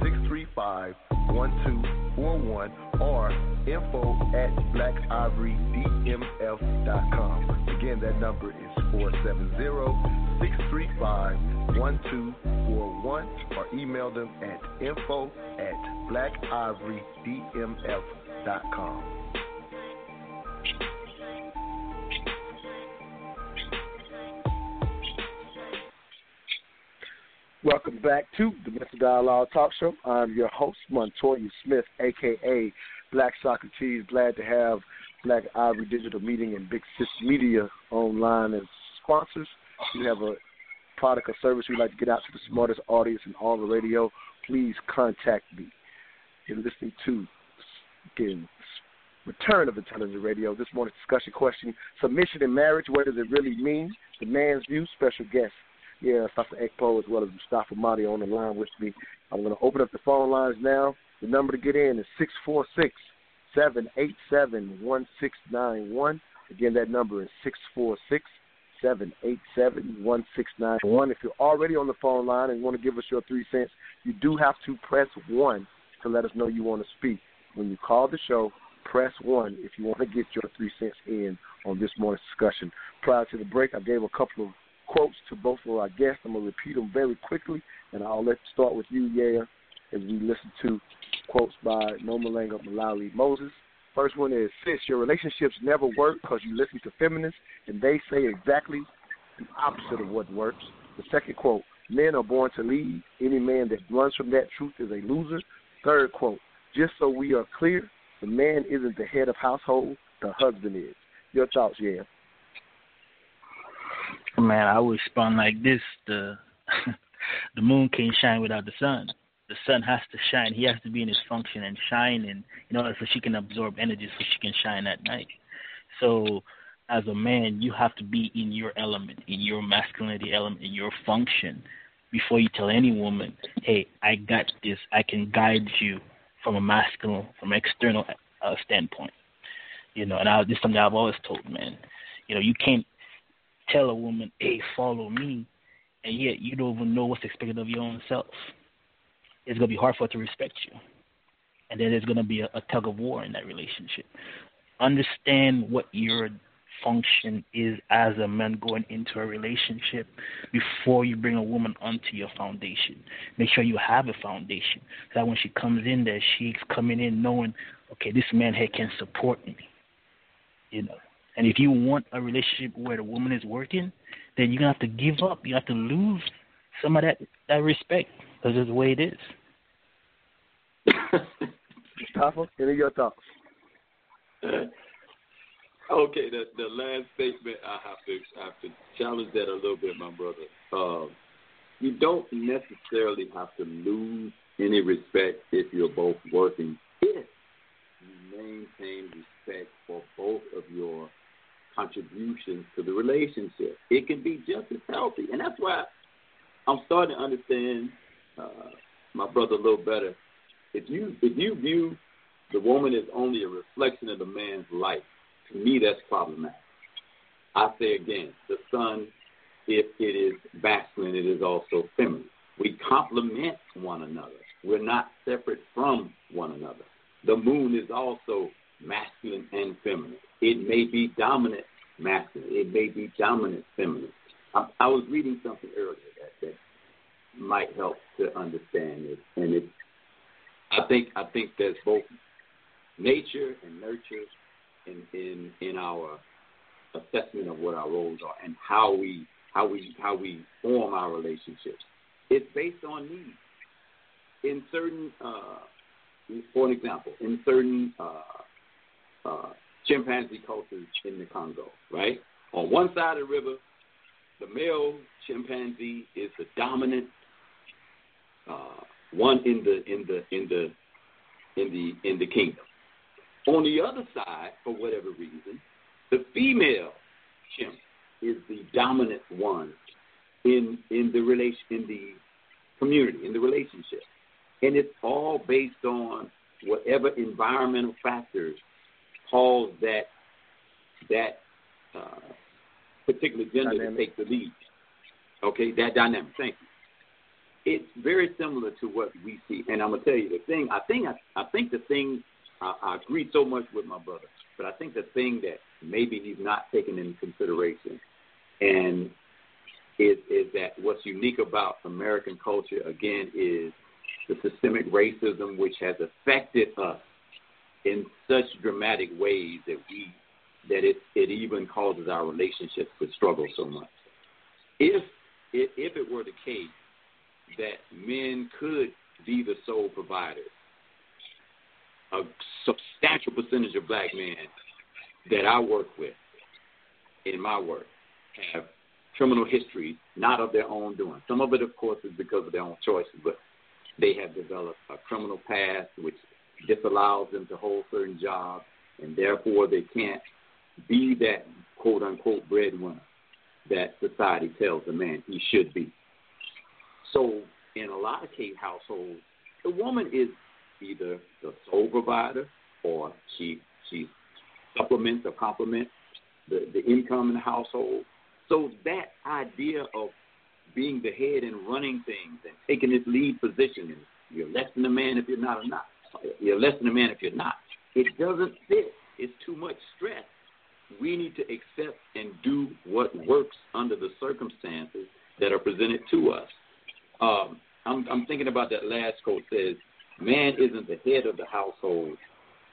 635 1241 or info at blackivorydmf.com. Again, that number is 470 635 1241 or email them at info at blackivorydmf.com. Welcome back to the Mental Dialogue Talk Show. I'm your host, Montoya Smith, aka Black Socrates. Glad to have Black Ivory Digital Marketing and Big Sis Media online as sponsors. If you have a product or service you'd like to get out to the smartest audience in all the radio, please contact me. You're listening to again return of intelligent radio. This morning's discussion question: submission in marriage. What does it really mean? The man's view. Special guest yeah, Dr. Ekpo as well as Mustafa Madi on the line with me. I'm going to open up the phone lines now. The number to get in is six four six seven eight seven one six nine one. Again, that number is six four six seven eight seven one six nine one. If you're already on the phone line and want to give us your three cents, you do have to press one to let us know you want to speak. When you call the show, press one if you want to get your three cents in on this morning's discussion. Prior to the break, I gave a couple of quotes to both of our guests. I'm going to repeat them very quickly, and I'll let start with you, Yeah, as we listen to quotes by Nomalanga Malawi Moses. First one is, sis, your relationships never work because you listen to feminists, and they say exactly the opposite of what works. The second quote, men are born to lead. Any man that runs from that truth is a loser. Third quote, just so we are clear, the man isn't the head of household, the husband is. Your thoughts, yeah. Man, I would respond like this: the the moon can't shine without the sun. The sun has to shine. He has to be in his function and shine, and in order so she can absorb energy, so she can shine at night. So, as a man, you have to be in your element, in your masculinity element, in your function, before you tell any woman, "Hey, I got this. I can guide you from a masculine, from an external uh, standpoint." You know, and I, this is something I've always told men. You know, you can't tell a woman, hey, follow me, and yet you don't even know what's expected of your own self. It's going to be hard for her to respect you. And then there's going to be a, a tug of war in that relationship. Understand what your function is as a man going into a relationship before you bring a woman onto your foundation. Make sure you have a foundation. So that when she comes in there, she's coming in knowing, okay, this man here can support me. You know. And if you want a relationship where the woman is working, then you're gonna have to give up. You have to lose some of that that respect because it's the way it is. Papa, any of your thoughts? Okay, the the last statement I have to I have to challenge that a little bit, my brother. Um, you don't necessarily have to lose any respect if you're both working if you maintain respect for both of your contributions to the relationship. It can be just as healthy, and that's why I'm starting to understand uh, my brother a little better. If you if you view the woman as only a reflection of the man's life, to me that's problematic. I say again, the sun, if it is masculine, it is also feminine. We complement one another. We're not separate from one another. The moon is also masculine and feminine. It may be dominant masculine. It may be dominant feminine. I, I was reading something earlier might help to understand it, and it. I think I think there's both nature and nurture in in in our assessment of what our roles are and how we how we how we form our relationships. It's based on needs. In certain, uh, for an example, in certain uh, uh, chimpanzee cultures in the Congo, right? On one side of the river, the male chimpanzee is the dominant uh, one in the in the in the in the in the kingdom. On the other side, for whatever reason, the female chimp is the dominant one in in the relation in the community in the relationship, and it's all based on whatever environmental factors cause that that uh, particular gender dynamic. to take the lead. Okay, that dynamic. Thank you. It's very similar to what we see, and I'm gonna tell you the thing. I think I, I think the thing I, I agree so much with my brother, but I think the thing that maybe he's not taking into consideration, and is is that what's unique about American culture again is the systemic racism which has affected us in such dramatic ways that we that it it even causes our relationships to struggle so much. If if, if it were the case that men could be the sole providers a substantial percentage of black men that I work with in my work have criminal history, not of their own doing. Some of it, of course, is because of their own choices, but they have developed a criminal past which disallows them to hold certain jobs, and therefore they can't be that quote unquote breadwinner that society tells a man he should be. So, in a lot of case households, the woman is either the sole provider or she she supplements or complements the, the income in the household. So that idea of being the head and running things and taking this lead position and you're less than a man if you're not or not. You're less than a man if you're not. It doesn't fit. It's too much stress. We need to accept and do what works under the circumstances that are presented to us. Um, I'm, I'm thinking about that last quote says, Man isn't the head of the household,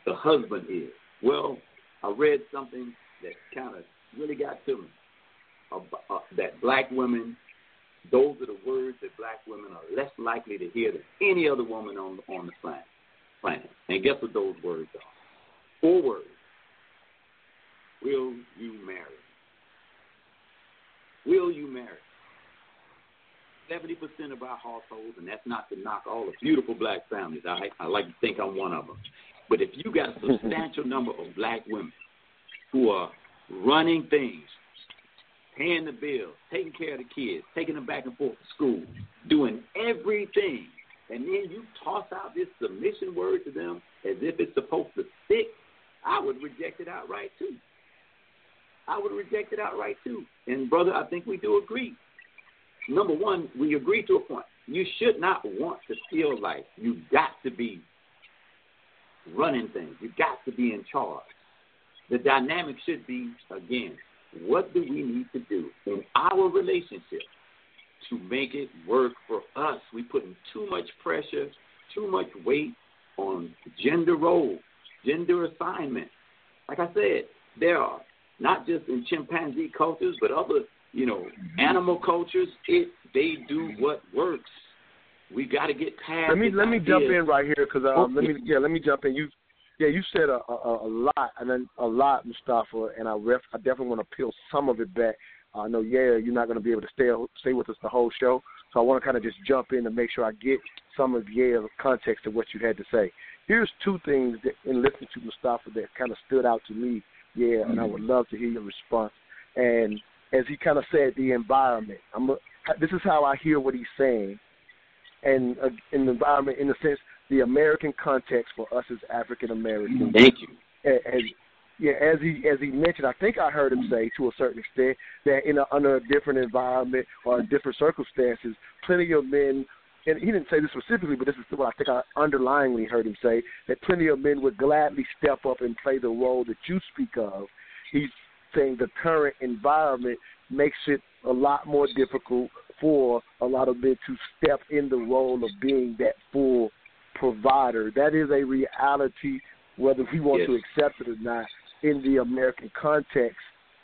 the husband is. Well, I read something that kind of really got to me. about, uh, that black women, those are the words that black women are less likely to hear than any other woman on on the planet. Planet. And guess what those words are? Four words. Will you marry? Will you marry? 70% of our households, and that's not to knock all the beautiful black families. I, I like to think I'm one of them. But if you got a substantial number of black women who are running things, paying the bills, taking care of the kids, taking them back and forth to school, doing everything, and then you toss out this submission word to them as if it's supposed to stick, I would reject it outright too. I would reject it outright too. And brother, I think we do agree number one, we agree to a point. You should not want to feel like you got to be running things. You got to be in charge. the dynamic should be again, what do we need to do in our relationship to make it work for us? We putting too much pressure, too much weight on gender roles, gender assignment. Like I said, there are not just in chimpanzee cultures, but other, you know, mm-hmm. animal cultures. It they do what works. We got to get past. Let me let me idea. jump in right here because um, uh, let me yeah let me jump in. You yeah you said a, a, a lot and then a lot, Mustafa, and I ref I definitely want to peel some of it back. Uh, I know yeah you're not going to be able to stay stay with us the whole show, so I want to kind of just jump in to make sure I get some of yeah context of what you had to say. Here's two things that in listening to Mustafa that kind of stood out to me. Yeah, and I mm-hmm. would love to hear your response. And as he kind of said, the environment. I'm a, this is how I hear what he's saying and uh, in the environment, in the sense, the American context for us as African Americans. Thank you. As, yeah, as he as he mentioned, I think I heard him say to a certain extent that in a, under a different environment or different circumstances, plenty of men. And he didn't say this specifically, but this is what I think I underlyingly heard him say that plenty of men would gladly step up and play the role that you speak of. He's saying the current environment makes it a lot more difficult for a lot of men to step in the role of being that full provider. That is a reality, whether we want Yes. to accept it or not, in the American context.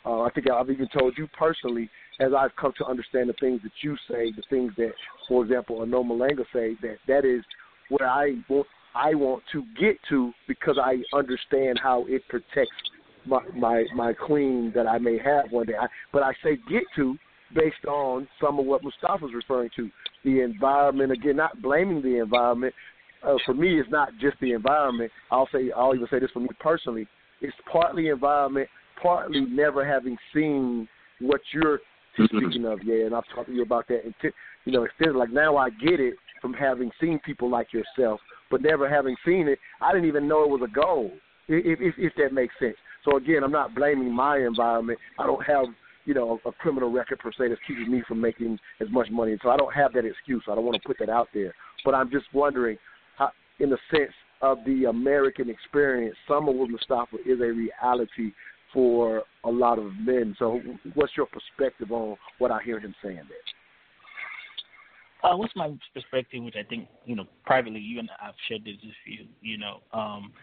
Uh, I think I've even told you personally, as I've come to understand the things that you say, the things that, for example, Anoma Malanga say, that that is where I want I want to get to because I understand how it protects my my my queen that I may have one day. I, but I say get to based on some of what Mustafa's referring to. The environment again, not blaming the environment. Uh, for me, it's not just the environment. I'll say I'll even say this for me personally. It's partly environment, partly never having seen what you're speaking of. Yeah, and I've talked to you about that. You know, instead like now I get it from having seen people like yourself, but never having seen it, I didn't even know it was a goal. If if, if that makes sense. So again, I'm not blaming my environment. I don't have you know a criminal record per se that's keeping me from making as much money, and so I don't have that excuse. I don't want to put that out there. But I'm just wondering, how, in the sense of the American experience, Summer with Mustafa is a reality for a lot of men. So, what's your perspective on what I hear him saying there? Uh, what's my perspective, which I think you know privately, you and I've shared this with you. You know, um,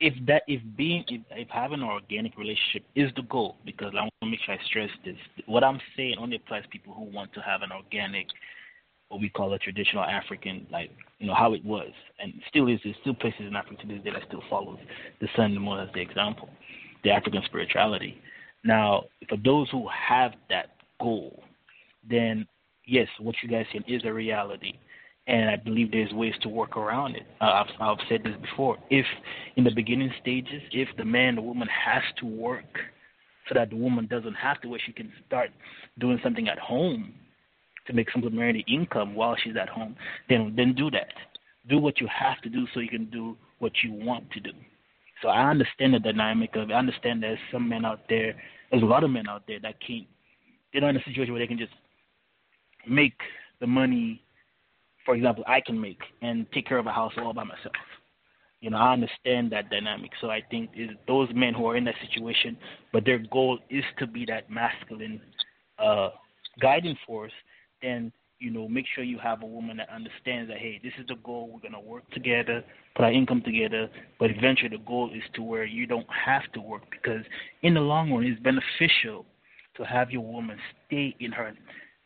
if that if being if, if having an organic relationship is the goal, because I want to make sure I stress this. What I'm saying only applies to people who want to have an organic, what we call a traditional African, like you know how it was, and still is. There's still places in Africa to this day that still follows the sun and the moon as the example, the African spirituality. Now, for those who have that goal, then yes, what you guys said is a reality, and I believe there's ways to work around it. Uh, I've, I've said this before. If in the beginning stages, if the man, the woman has to work, so that the woman doesn't have to, where she can start doing something at home to make some supplementary income while she's at home, then then do that. Do what you have to do so you can do what you want to do. So I understand the dynamic of it. I understand there's some men out there, there's a lot of men out there that can't, they're not in a situation where they can just make the money, for example, I can make and take care of a house all by myself. You know, I understand that dynamic. So I think those men who are in that situation, but their goal is to be that masculine uh, guiding force, then you know, make sure you have a woman that understands that hey, this is the goal. We're gonna work together, put our income together, but eventually the goal is to where you don't have to work because in the long run, it's beneficial to have your woman stay in her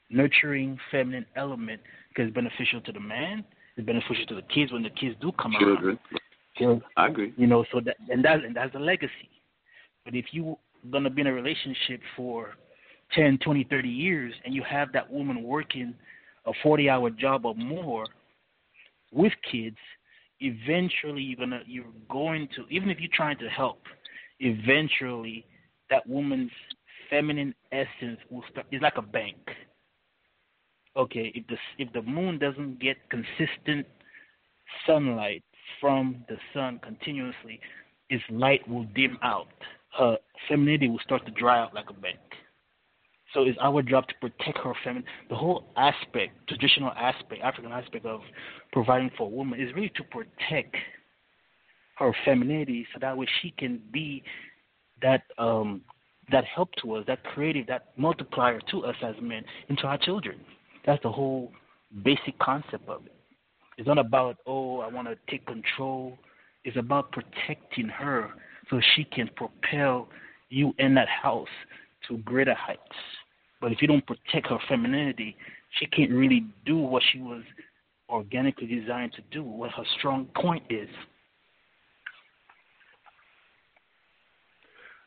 nurturing feminine element because it's beneficial to the man, it's beneficial to the kids when the kids do come around. Children. I agree. you know, so that and that and that's a legacy. But if you're gonna be in a relationship for 10, 20, 30 years and you have that woman working a 40 hour job or more with kids, eventually you're gonna you're going to even if you're trying to help, eventually that woman's feminine essence will start it's like a bank. Okay, if the if the moon doesn't get consistent sunlight from the sun continuously, its light will dim out. Her femininity will start to dry out like a bank. So it's our job to protect her feminine. The whole aspect, traditional aspect, African aspect of providing for a woman is really to protect her femininity so that way she can be that um, that help to us, that creative, that multiplier to us as men into our children. That's the whole basic concept of it. It's not about oh I want to take control. It's about protecting her so she can propel you in that house to greater heights. But if you don't protect her femininity, she can't really do what she was organically designed to do, what her strong point is.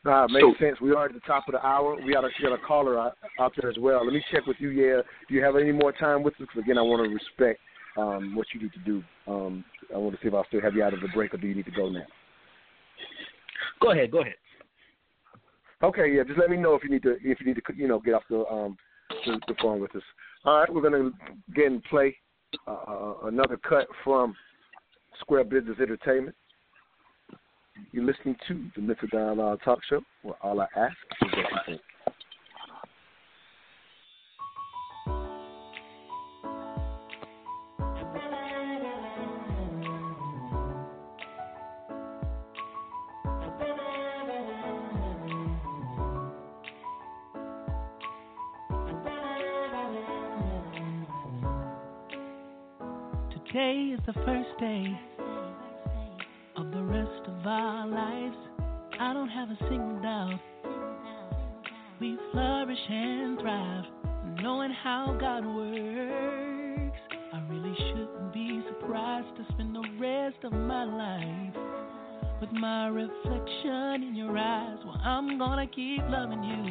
Nah, it makes sense. We are at the top of the hour. We got a, got a caller out, out there as well. Let me check with you, yeah. Do you have any more time with us? Because, again, I want to respect um, what you need to do. Um, I want to see if I'll still have you out of the break or do you need to go now? Go ahead, go ahead. Okay, yeah. Just let me know if you need to if you need to you know get off the um the, the phone with us. All right, we're gonna again play uh, uh, another cut from Square Business Entertainment. You're listening to the Mental Dialogue Talk Show, where all I ask is what you think. Today is the first day keep loving you,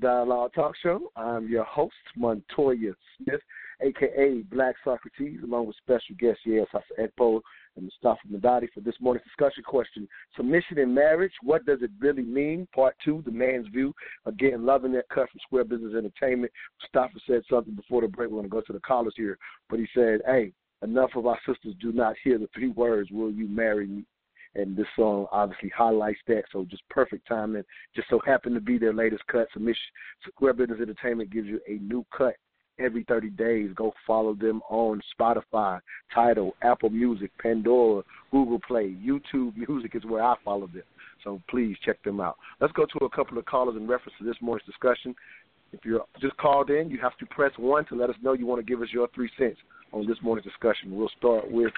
Dialogue Talk Show. I'm your host, Montoya Smith, aka Black Socrates, along with special guests Yael Sasa Ekpo and Mustafa Madadi for this morning's discussion question. Submission in marriage, what does it really mean? Part two, the man's view. Again, loving that cut from Square Business Entertainment. Mustafa said something before the break. We're to go to the callers here. But he said, hey, enough of our sisters do not hear the three words, will you marry me? And this song obviously highlights that. So just perfect timing. Just so happened to be their latest cut. Submission Square Business Entertainment gives you a new cut every 30 days. Go follow them on Spotify, Tidal, Apple Music, Pandora, Google Play, YouTube Music is where I follow them. So please check them out. Let's go to a couple of callers in reference to this morning's discussion. If you're just called in, you have to press one to let us know you want to give us your three cents on this morning's discussion. We'll start with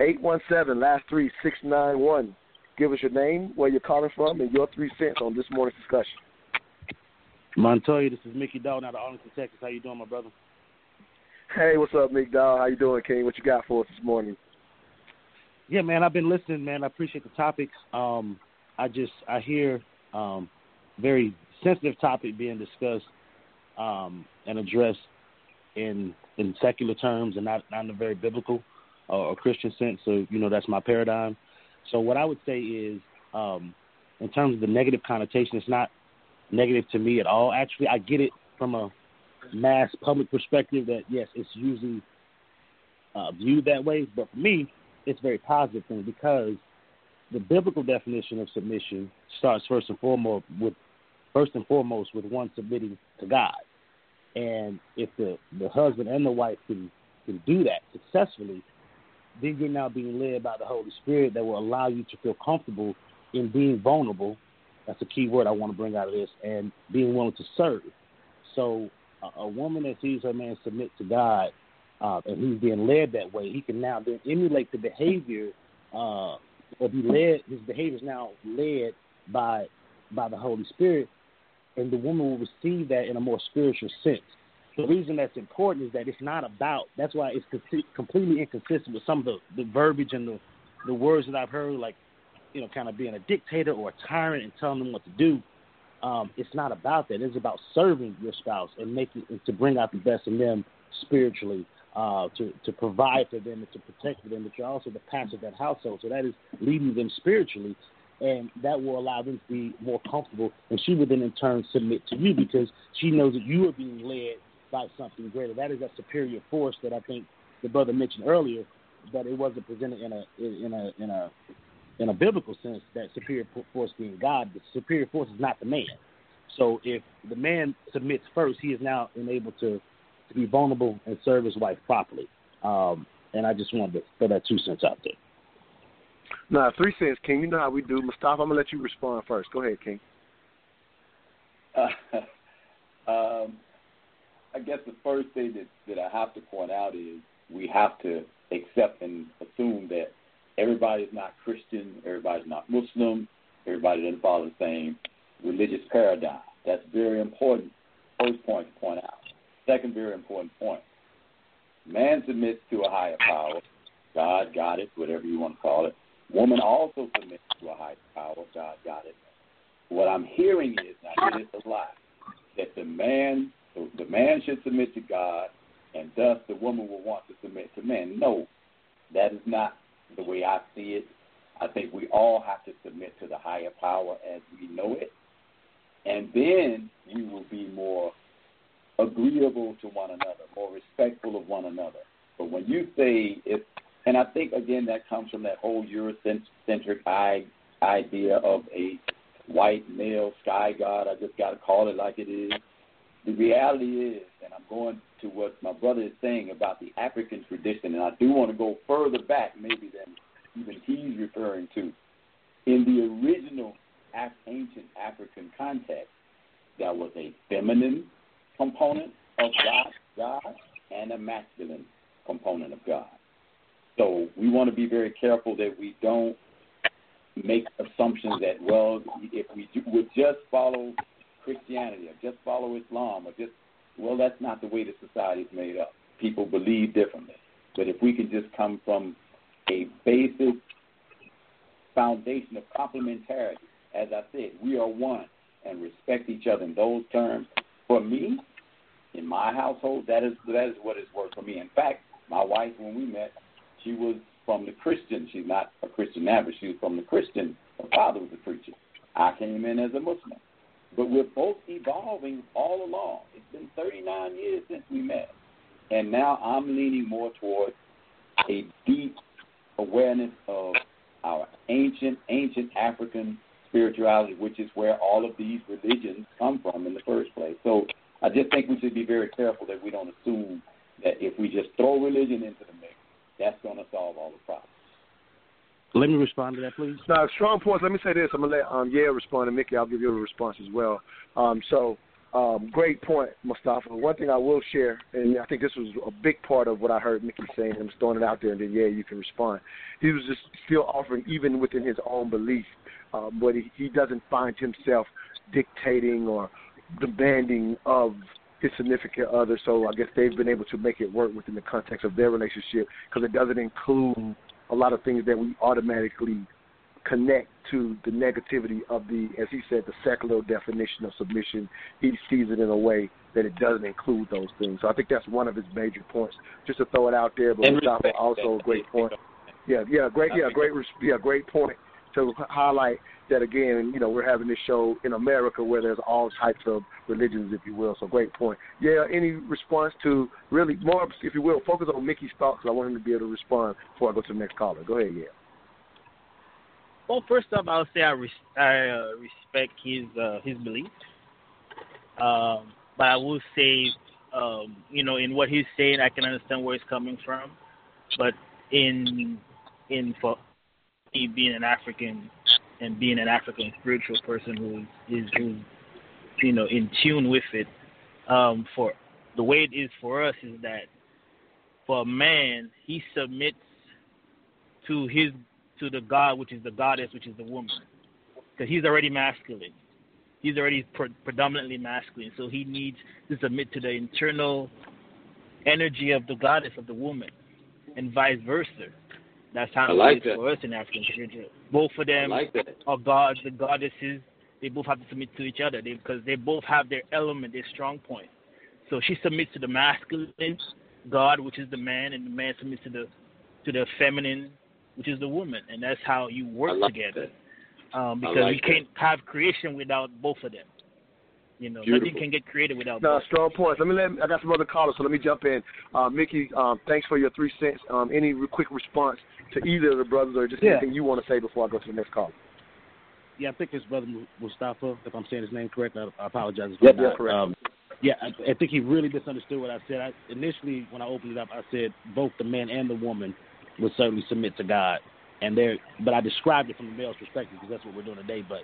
817, last three six nine one. Give us your name, where you're calling from, and your three cents on this morning's discussion. Montoya, this is Mickey Dalton out of Arlington, Texas. How you doing, my brother? Hey, what's up, Mick Dog? How you doing, King? What you got for us this morning? Yeah, man, I've been listening, man. I appreciate the topics. Um, I just I hear um, very sensitive topic being discussed um, and addressed in in secular terms and not not in a very biblical a Christian sense. So you know that's my paradigm. So what I would say is, um, in terms of the negative connotation, it's not negative to me at all. Actually, I get it from a mass public perspective that yes, it's usually uh, viewed that way, but for me, it's a very positive thing because the biblical definition of submission starts first and foremost with first and foremost with one submitting to God. And if the, the husband and the wife can can do that successfully, then you're now being led by the Holy Spirit that will allow you to feel comfortable in being vulnerable. That's a key word I want to bring out of this, and being willing to serve. So, a, a woman that sees her man submit to God, uh, and he's being led that way, he can now then emulate the behavior, uh, or be led. His behavior is now led by by the Holy Spirit, and the woman will receive that in a more spiritual sense. The reason that's important is that it's not about. That's why it's completely inconsistent with some of the, the verbiage and the the words that I've heard, like you know, kind of being a dictator or a tyrant and telling them what to do. Um, it's not about that. It's about serving your spouse and making to bring out the best in them spiritually, uh, to to provide for them and to protect for them. But you're also the pastor of that household, so that is leading them spiritually and that will allow them to be more comfortable. And she would then, in turn, submit to you because she knows that you are being led by something greater. That is a superior force that I think the brother mentioned earlier, but it wasn't presented in a in a in a in a biblical sense. That superior force being God, the superior force is not the man. So if the man submits first, he is now enabled to to be vulnerable and serve his wife properly. Um, and I just wanted to throw that two cents out there. Nah, three cents, King. You know how we do. Mustafa, I'm gonna let you respond first. Go ahead, King. Uh, um, I guess the first thing that, that I have to point out is we have to accept and assume that everybody's not Christian, everybody's not Muslim, everybody doesn't follow the same religious paradigm. That's very important. First point to point out. Second very important point. Man submits to a higher power, God, got it, whatever you want to call it. Woman also submits to a higher power. God got it. What I'm hearing is, i now it is a lie, that the man, the man should submit to God, and thus the woman will want to submit to men. No, that is not the way I see it. I think we all have to submit to the higher power as we know it, and then we will be more agreeable to one another, more respectful of one another. But when you say it's and I think again that comes from that whole Eurocentric idea of a white male sky god. I just got to call it like it is. The reality is, and I'm going to what my brother is saying about the African tradition, and I do want to go further back maybe than even he's referring to. In the original ancient African context, there was a feminine component of God, God and a masculine component of God. So we want to be very careful that we don't make assumptions that well, if we do, would just follow Christianity or just follow Islam or just well, that's not the way the society is made up. People believe differently. But if we can just come from a basic foundation of complementarity, as I said, we are one and respect each other in those terms. For me, in my household, that is that is what has worked for me. In fact, my wife, when we met, she was from the Christian. She's not a Christian now, but she was from the Christian. Her father was a preacher. I came in as a Muslim. But we're both evolving all along. It's been 39 years since we met. And now I'm leaning more towards a deep awareness of our ancient, ancient African spirituality, which is where all of these religions come from in the first place. So I just think we should be very careful that we don't assume that if we just throw religion into the mix, that's going to solve all the problems. Let me respond to that, please. Now, strong points. Let me say this. I'm gonna let um, Yale respond, and Mickey, I'll give you a response as well. Um, so, um, great point, Mustafa. One thing I will share, and I think this was a big part of what I heard Mickey saying. I'm just throwing it out there, and then yeah, you can respond. He was just still offering, even within his own belief, uh, but he, he doesn't find himself dictating or demanding of his significant other. So I guess they've been able to make it work within the context of their relationship because it doesn't include a lot of things that we automatically connect to the negativity of the, as he said, the secular definition of submission. He sees it in a way that it doesn't include those things. So I think that's one of his major points. Just to throw it out there, but Mustafa also a great point. Yeah, yeah, great, yeah, great, yeah, great point to highlight that again. You know, we're having this show in America where there's all types of religions, if you will. So great point. Yeah, any response to really more, if you will, focus on Mickey's thoughts. I want him to be able to respond before I go to the next caller. Go ahead, yeah. Well, first off, I'll say I, res- I uh, respect his uh, his belief, um, but I will say, um, you know, in what he's saying, I can understand where he's coming from, but in in for me being an African and being an African spiritual person who is who you know in tune with it, um, for the way it is for us is that for a man he submits to his to the God, which is the goddess, which is the woman, because he's already masculine. He's already pre- predominantly masculine, so he needs to submit to the internal energy of the goddess of the woman, and vice versa. That's how I it like is that. for us in African culture. Both of them like are gods, the goddesses. They both have to submit to each other because they both have their element, their strong point. So she submits to the masculine God, which is the man, and the man submits to the to the feminine, which is the woman, and that's how you work like together. Um, because like you can't have creation without both of them. You know, Beautiful. nothing can get created without No, both. strong points. Let me let I got some other callers, so let me jump in. Uh, Mickey, um, thanks for your three cents. Um, any re- quick response to either of the brothers, or just Yeah. anything you want to say before I go to the next call? Yeah, I think his brother Mustafa, if I'm saying his name correct, I, I apologize. if Yep, yeah, correct. Um, yeah, I, I think he really misunderstood what I said. I, initially, when I opened it up, I said both the man and the woman would certainly submit to God, and they're. But I described it from the male's perspective because that's what we're doing today. But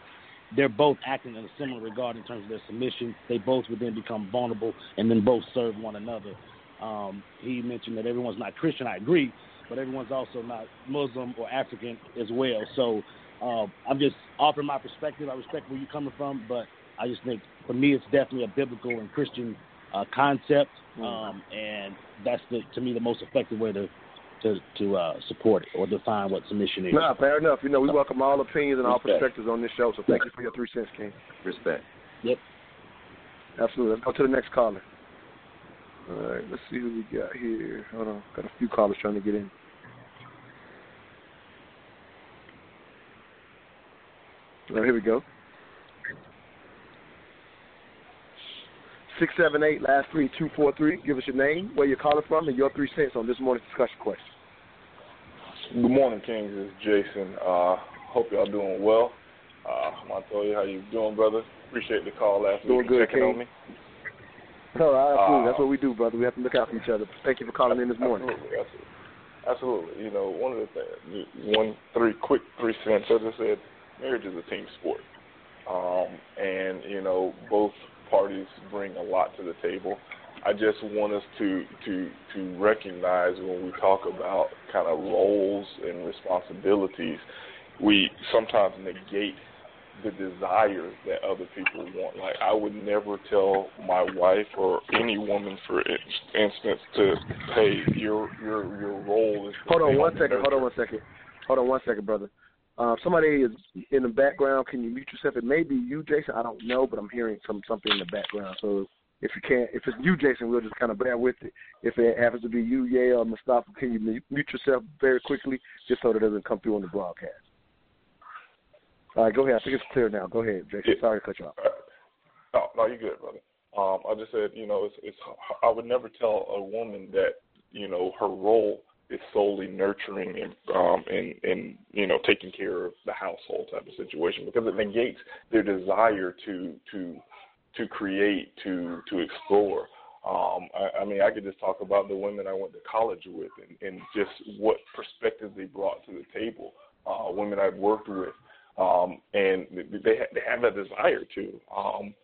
they're both acting in a similar regard in terms of their submission. They both would then become vulnerable and then both serve one another. Um, he mentioned that everyone's not Christian. I agree, but everyone's also not Muslim or African as well. So uh, I'm just offering my perspective. I respect where you're coming from, but I just think for me it's definitely a biblical and Christian uh, concept, um, and that's the, to me the most effective way to to to uh, support it or define what submission is. Nah, fair enough. You know, we welcome all opinions and all Respect. perspectives on this show, so thank you for your three cents, King. Respect. Yep. Absolutely. Let's go to the next caller. All right, let's see who we got here. Hold on, got a few callers trying to get in. All right, here we go. Six seven eight last three two four three. Give us your name, where you're calling from, and your three cents on this morning's discussion question. Good morning, Kings. It's Jason. Uh, hope y'all doing well. Uh, Montoya, how you doing, brother? Appreciate the call last Doing week. good, checking on King. No, absolutely. Uh, That's what we do, brother. We have to look out for each other. Thank you for calling in this morning. Absolutely, absolutely. Absolutely. You know, one of the things, one, three, quick three cents. As I said, marriage is a team sport. Um, and, you know, both parties bring a lot to the table. I just want us to, to, to recognize when we talk about kind of roles and responsibilities, we sometimes negate the desires that other people want. Like I would never tell my wife or any woman, for instance, to hey, your your your role is. Hold on one second. Hold on one second. Hold on one second, brother. Uh, somebody is in the background. Can you mute yourself? It may be you, Jason. I don't know, but I'm hearing some something in the background. So if you can't, if it's you, Jason, we'll just kind of bear with it. If it happens to be you, Yale or Mustafa, can you mute- mute yourself very quickly, just so that it doesn't come through on the broadcast? All right, go ahead. I think it's clear now. Go ahead, Jason. Sorry to cut you off. No, no, you're good, brother. Um, I just said, you know, it's, it's. I would never tell a woman that, you know, her role is solely nurturing and, um, and, and you know, taking care of the household type of situation because it negates their desire to, to, to create, to, to explore. Um, I, I mean, I could just talk about the women I went to college with and, and just what perspectives they brought to the table. Uh, women I've worked with, um, and they they have that desire to. Um,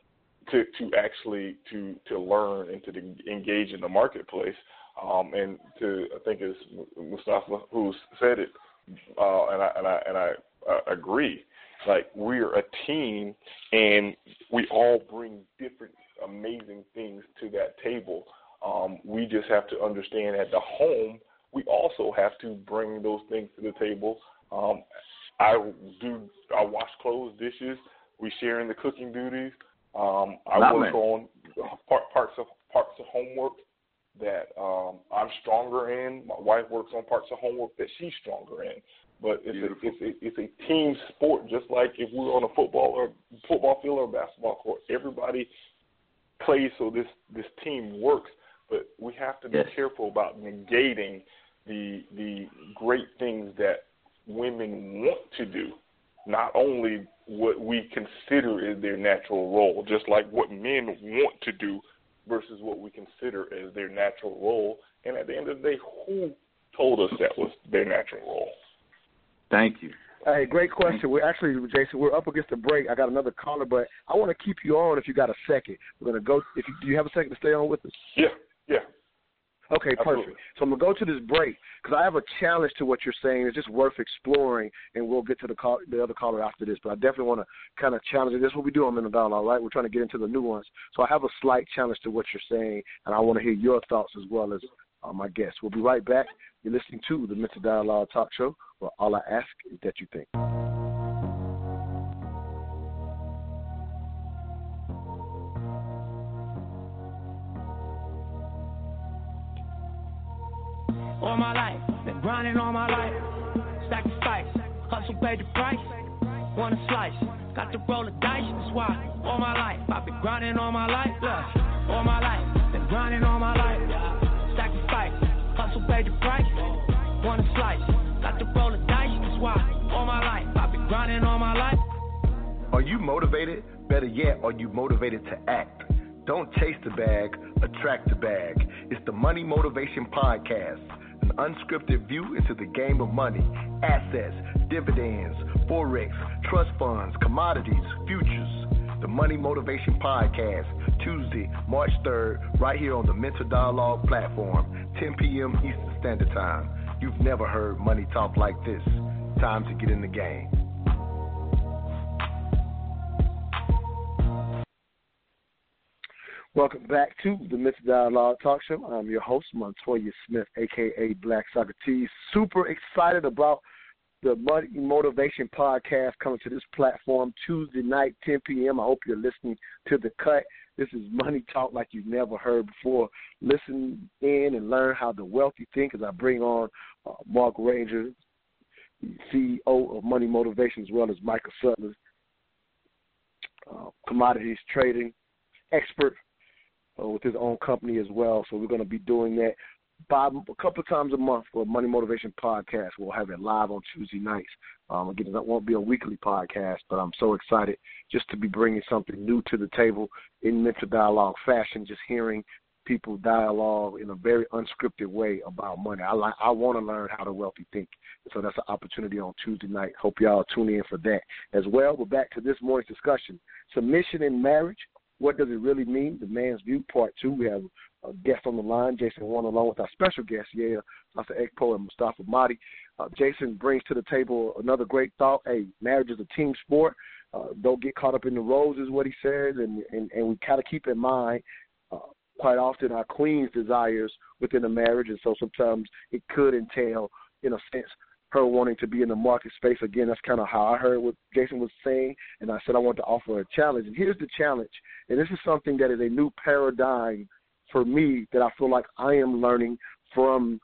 to to actually to to learn and to engage in the marketplace. Um, and to I think it's Mustafa who said it, uh, and I and I and I uh, agree. Like we're a team, and we all bring different amazing things to that table. Um, we just have to understand at the home, we also have to bring those things to the table. Um, I do. I wash clothes, dishes. We share in the cooking duties. Um, I Not work me. on part, parts of parts of homework that um, I'm stronger in. My wife works on parts of homework that she's stronger in. But it's a, it's a it's a team sport, just like if we're on a football or football field or basketball court. Everybody plays so this this team works. But we have to be Yes. careful about negating the the great things that women want to do, not only what we consider is their natural role, just like what men want to do versus what we consider as their natural role. And at the end of the day, who told us that was their natural role? Thank you. Hey, great question. We're actually, Jason, we're up against the break. I got another caller, but I want to keep you on if you got a second. We're gonna go. If you, do you have a second to stay on with us? Yeah, yeah. Okay, Absolutely. perfect. So I'm gonna go to this break because I have a challenge to what you're saying. It's just worth exploring, and we'll get to the call, the other caller after this. But I definitely want to kind of challenge it. This is what we do on Mental Dialogue, right? We're trying to get into the nuance. So I have a slight challenge to what you're saying, and I want to hear your thoughts as well as uh, my guests. We'll be right back. You're listening to the Mental Dialogue Talk Show, where all I ask is that you think. All my life, been grinding all my life. Sacrifice, hustle paid the price. Want a slice, got to roll the dice. That's why all my life, I've been grinding all my life. Look, all my life, been grinding all my life. Sacrifice, hustle paid the price. Want a slice, got to roll the dice. That's why all my life, I've been grinding all my life. Are you motivated? Better yet, are you motivated to act? Don't chase the bag, attract the bag. It's the Money Motivation Podcast, an unscripted view into the game of money, assets, dividends, forex, trust funds, commodities, futures. The Money Motivation Podcast, Tuesday, March 3rd, right here on the Mental Dialogue platform, 10 p.m. Eastern Standard Time. You've never heard money talk like this. Time to get in the game. Welcome back to the Mental Dialogue Talk Show. I'm your host, Montoya Smith, aka Black Socrates. Super excited about the Money Motivation Podcast coming to this platform Tuesday night, 10 p.m. I hope you're listening to the cut. This is money talk like you've never heard before. Listen in and learn how the wealthy think as I bring on uh, Mark Ranger, CEO of Money Motivation, as well as Michael Sutler, uh, commodities trading expert uh, with his own company as well. So we're going to be doing that a couple of times a month for Money Motivation Podcast. We'll have it live on Tuesday nights. Um, again, that won't be a weekly podcast, but I'm so excited just to be bringing something new to the table in mental dialogue fashion. Just hearing people dialogue in a very unscripted way about money. I like. I want to learn how the wealthy think. So that's an opportunity on Tuesday night. Hope y'all tune in for that as well. We're back to this morning's discussion: submission in marriage. What does it really mean? The man's view, part two. We have a guest on the line, Jason Warren, along with our special guest, yeah, Dr. Ekpo and Mustafa Mahdi. Uh, Jason brings to the table another great thought. Hey, marriage is a team sport. Uh, don't get caught up in the roles, is what he says, and and, and we kind of keep in mind uh, quite often our queen's desires within a marriage, and so sometimes it could entail, in a sense, her wanting to be in the market space. Again, that's kind of how I heard what Jason was saying, and I said I want to offer a challenge. And here's the challenge, and this is something that is a new paradigm for me that I feel like I am learning from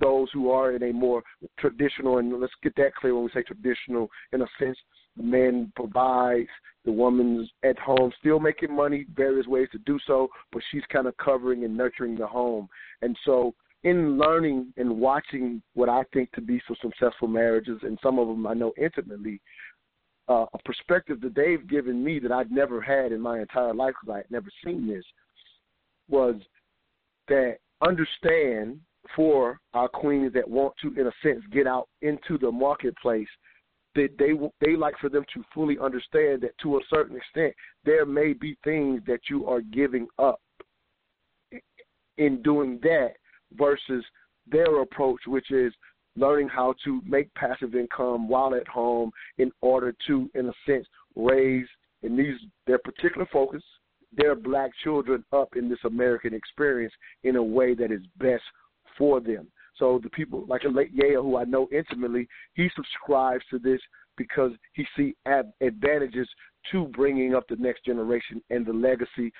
those who are in a more traditional, and let's get that clear when we say traditional, in a sense, the man provides, the woman's at home still making money, various ways to do so, but she's kind of covering and nurturing the home. And so in learning and watching what I think to be some successful marriages, and some of them I know intimately, uh, a perspective that they've given me that I'd never had in my entire life because I had never seen this was that understand for our queens that want to, in a sense, get out into the marketplace, that they they like for them to fully understand that to a certain extent there may be things that you are giving up in doing that versus their approach, which is learning how to make passive income while at home in order to, in a sense, raise in these their particular focus their black children up in this American experience in a way that is best for them. So the people like Yale, who I know intimately, he subscribes to this because he see advantages to bringing up the next generation and the legacy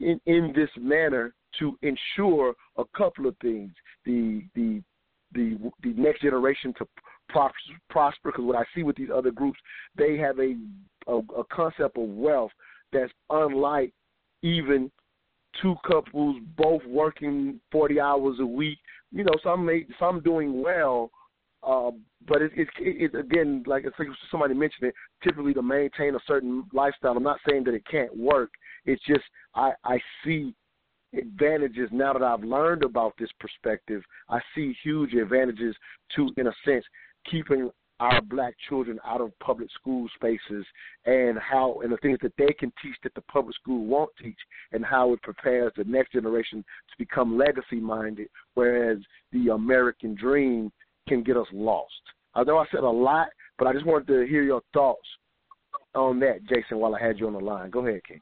in in this manner to ensure a couple of things: the the the the next generation to prosper. Because what I see with these other groups, they have a a, a concept of wealth that's unlike even two couples both working forty hours a week. You know, some may, some doing well, uh, but it, it, it again, like somebody mentioned it. Typically, to maintain a certain lifestyle, I'm not saying that it can't work. It's just I I see advantages now that I've learned about this perspective. I see huge advantages to, in a sense, keeping our black children out of public school spaces and how and the things that they can teach that the public school won't teach and how it prepares the next generation to become legacy minded whereas the American dream can get us lost. I know I said a lot, but I just wanted to hear your thoughts on that, Jason, while I had you on the line. Go ahead, King.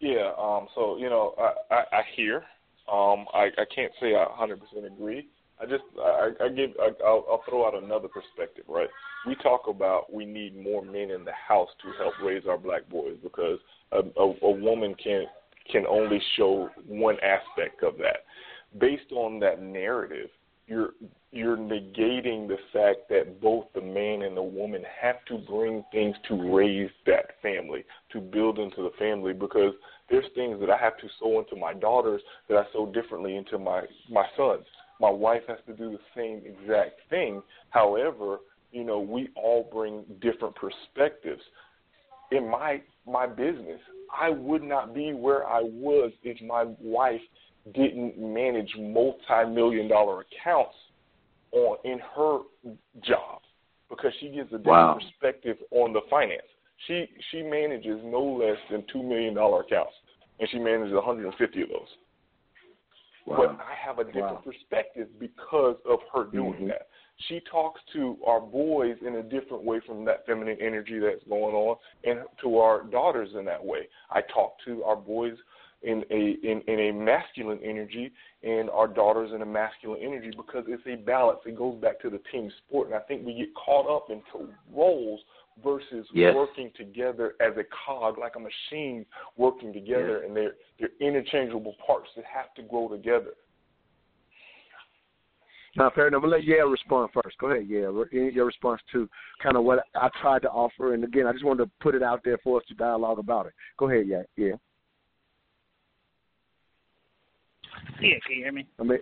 Yeah. Um. So you know, I I, I hear. Um. I I can't say I 100% agree. I just I, I give I, I'll, I'll throw out another perspective. Right. We talk about we need more men in the house to help raise our black boys because a, a, a woman can can only show one aspect of that. Based on that narrative, you're you're negating the fact that both the man and the woman have to bring things to raise that family, to build into the family because there's things that I have to sow into my daughters that I sow differently into my my sons. My wife has to do the same exact thing. However, you know, we all bring different perspectives. In my my business, I would not be where I was if my wife didn't manage multi-million dollar accounts on in her job because she gives a different Wow. perspective on the finance. She she manages no less than two million dollar accounts, and she manages 150 of those. But I have a different perspective because of her doing mm-hmm. that. She talks to our boys in a different way from that feminine energy that's going on, and to our daughters in that way. I talk to our boys in a in, in a masculine energy and our daughters in a masculine energy because it's a balance. It goes back to the team sport, and I think we get caught up into roles versus Yes. working together as a cog, like a machine working together, and they're they're interchangeable parts that have to grow together. Now, fair enough. We'll let Yale respond first. Go ahead, Yale. Your response to kind of what I tried to offer, and again, I just wanted to put it out there for us to dialogue about it. Go ahead, yeah, yeah. Can you hear me? I mean,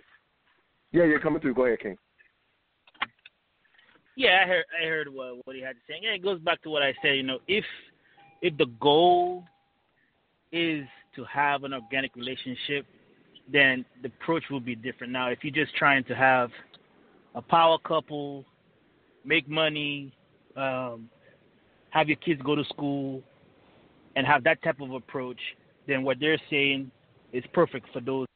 yeah, you're coming through. Go ahead, King. Yeah, I heard I heard what what he had to say. Yeah, it goes back to what I said. You know, if if the goal is to have an organic relationship, then the approach will be different. Now, if you're just trying to have a power couple, make money, um, have your kids go to school, and have that type of approach, then what they're saying is perfect for those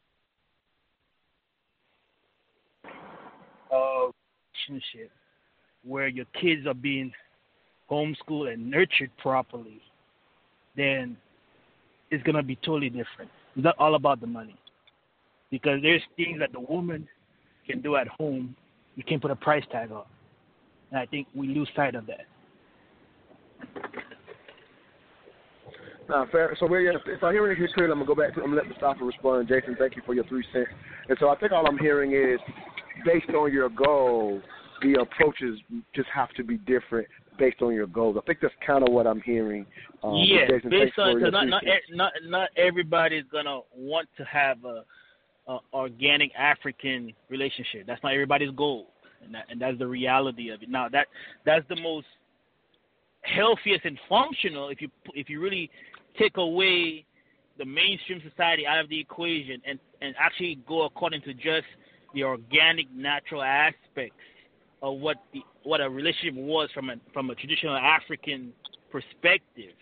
uh, relationship where your kids are being homeschooled and nurtured properly, then it's gonna be totally different. It's not all about the money. Because there's things that the woman can do at home you can't put a price tag on. And I think we lose sight of that. Now, fair. So, we're, if I hear anything clearly, I'm gonna go back to. I'm gonna let Mustafa respond. Jason, thank you for your three cents. And so, I think all I'm hearing is, based on your goal, the approaches just have to be different based on your goals. I think that's kind of what I'm hearing. Um, yes, Jason, based on because not not, not not everybody's gonna want to have a, a organic African relationship. That's not everybody's goal, and that, and that's the reality of it. Now that that's the most healthiest and functional if you if you really take away the mainstream society out of the equation and and actually go according to just the organic natural aspects of what the what a relationship was from a from a traditional African perspective.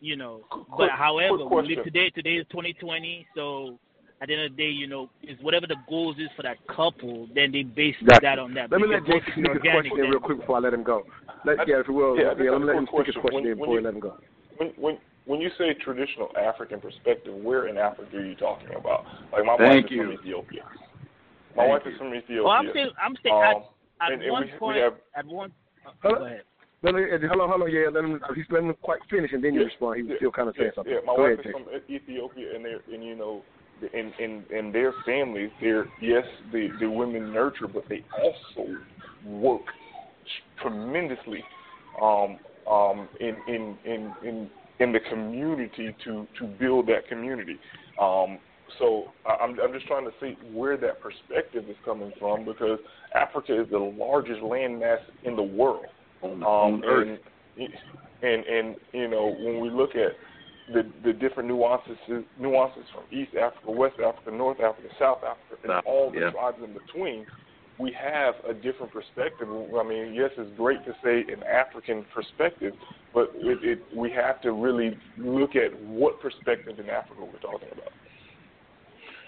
You know, but however, we live today. Today is 2020, so at the end of the day, you know, is whatever the goals is for that couple, then they base Gotcha. that on that. Let me let your Jason goals is a question then- real quick before I let him go. Let, yeah, if you will. Yeah, Yeah, let me let him quick sneak his question. question When- in before you- we let him go. When when when you say traditional African perspective, where in Africa are you talking about? Like my Thank wife is you. from Ethiopia. My Thank wife you. is from Ethiopia. Well, I'm saying, I'm saying Um, at, at and- and one we- we point, have- at one Hello? Go ahead. Let me, uh, hello, hello, yeah. Let him. He's letting him quite finish, and then you Yeah. respond. He was Yeah. still kind of saying yeah, something. Yeah, my Go wife ahead, is Jay. from Ethiopia, and they're and you know, in in in their families, they're yes, the the women nurture, but they also work tremendously, um, um, in in in in in the community to to build that community. Um, so I'm I'm just trying to see where that perspective is coming from because Africa is the largest landmass in the world. On, Um, Earth. and, and and you know when we look at the the different nuances nuances from East Africa, West Africa, North Africa, South Africa, and all the yeah. tribes in between, we have a different perspective. I mean, yes, it's great to say an African perspective, but it, it we have to really look at what perspective in Africa we're talking about.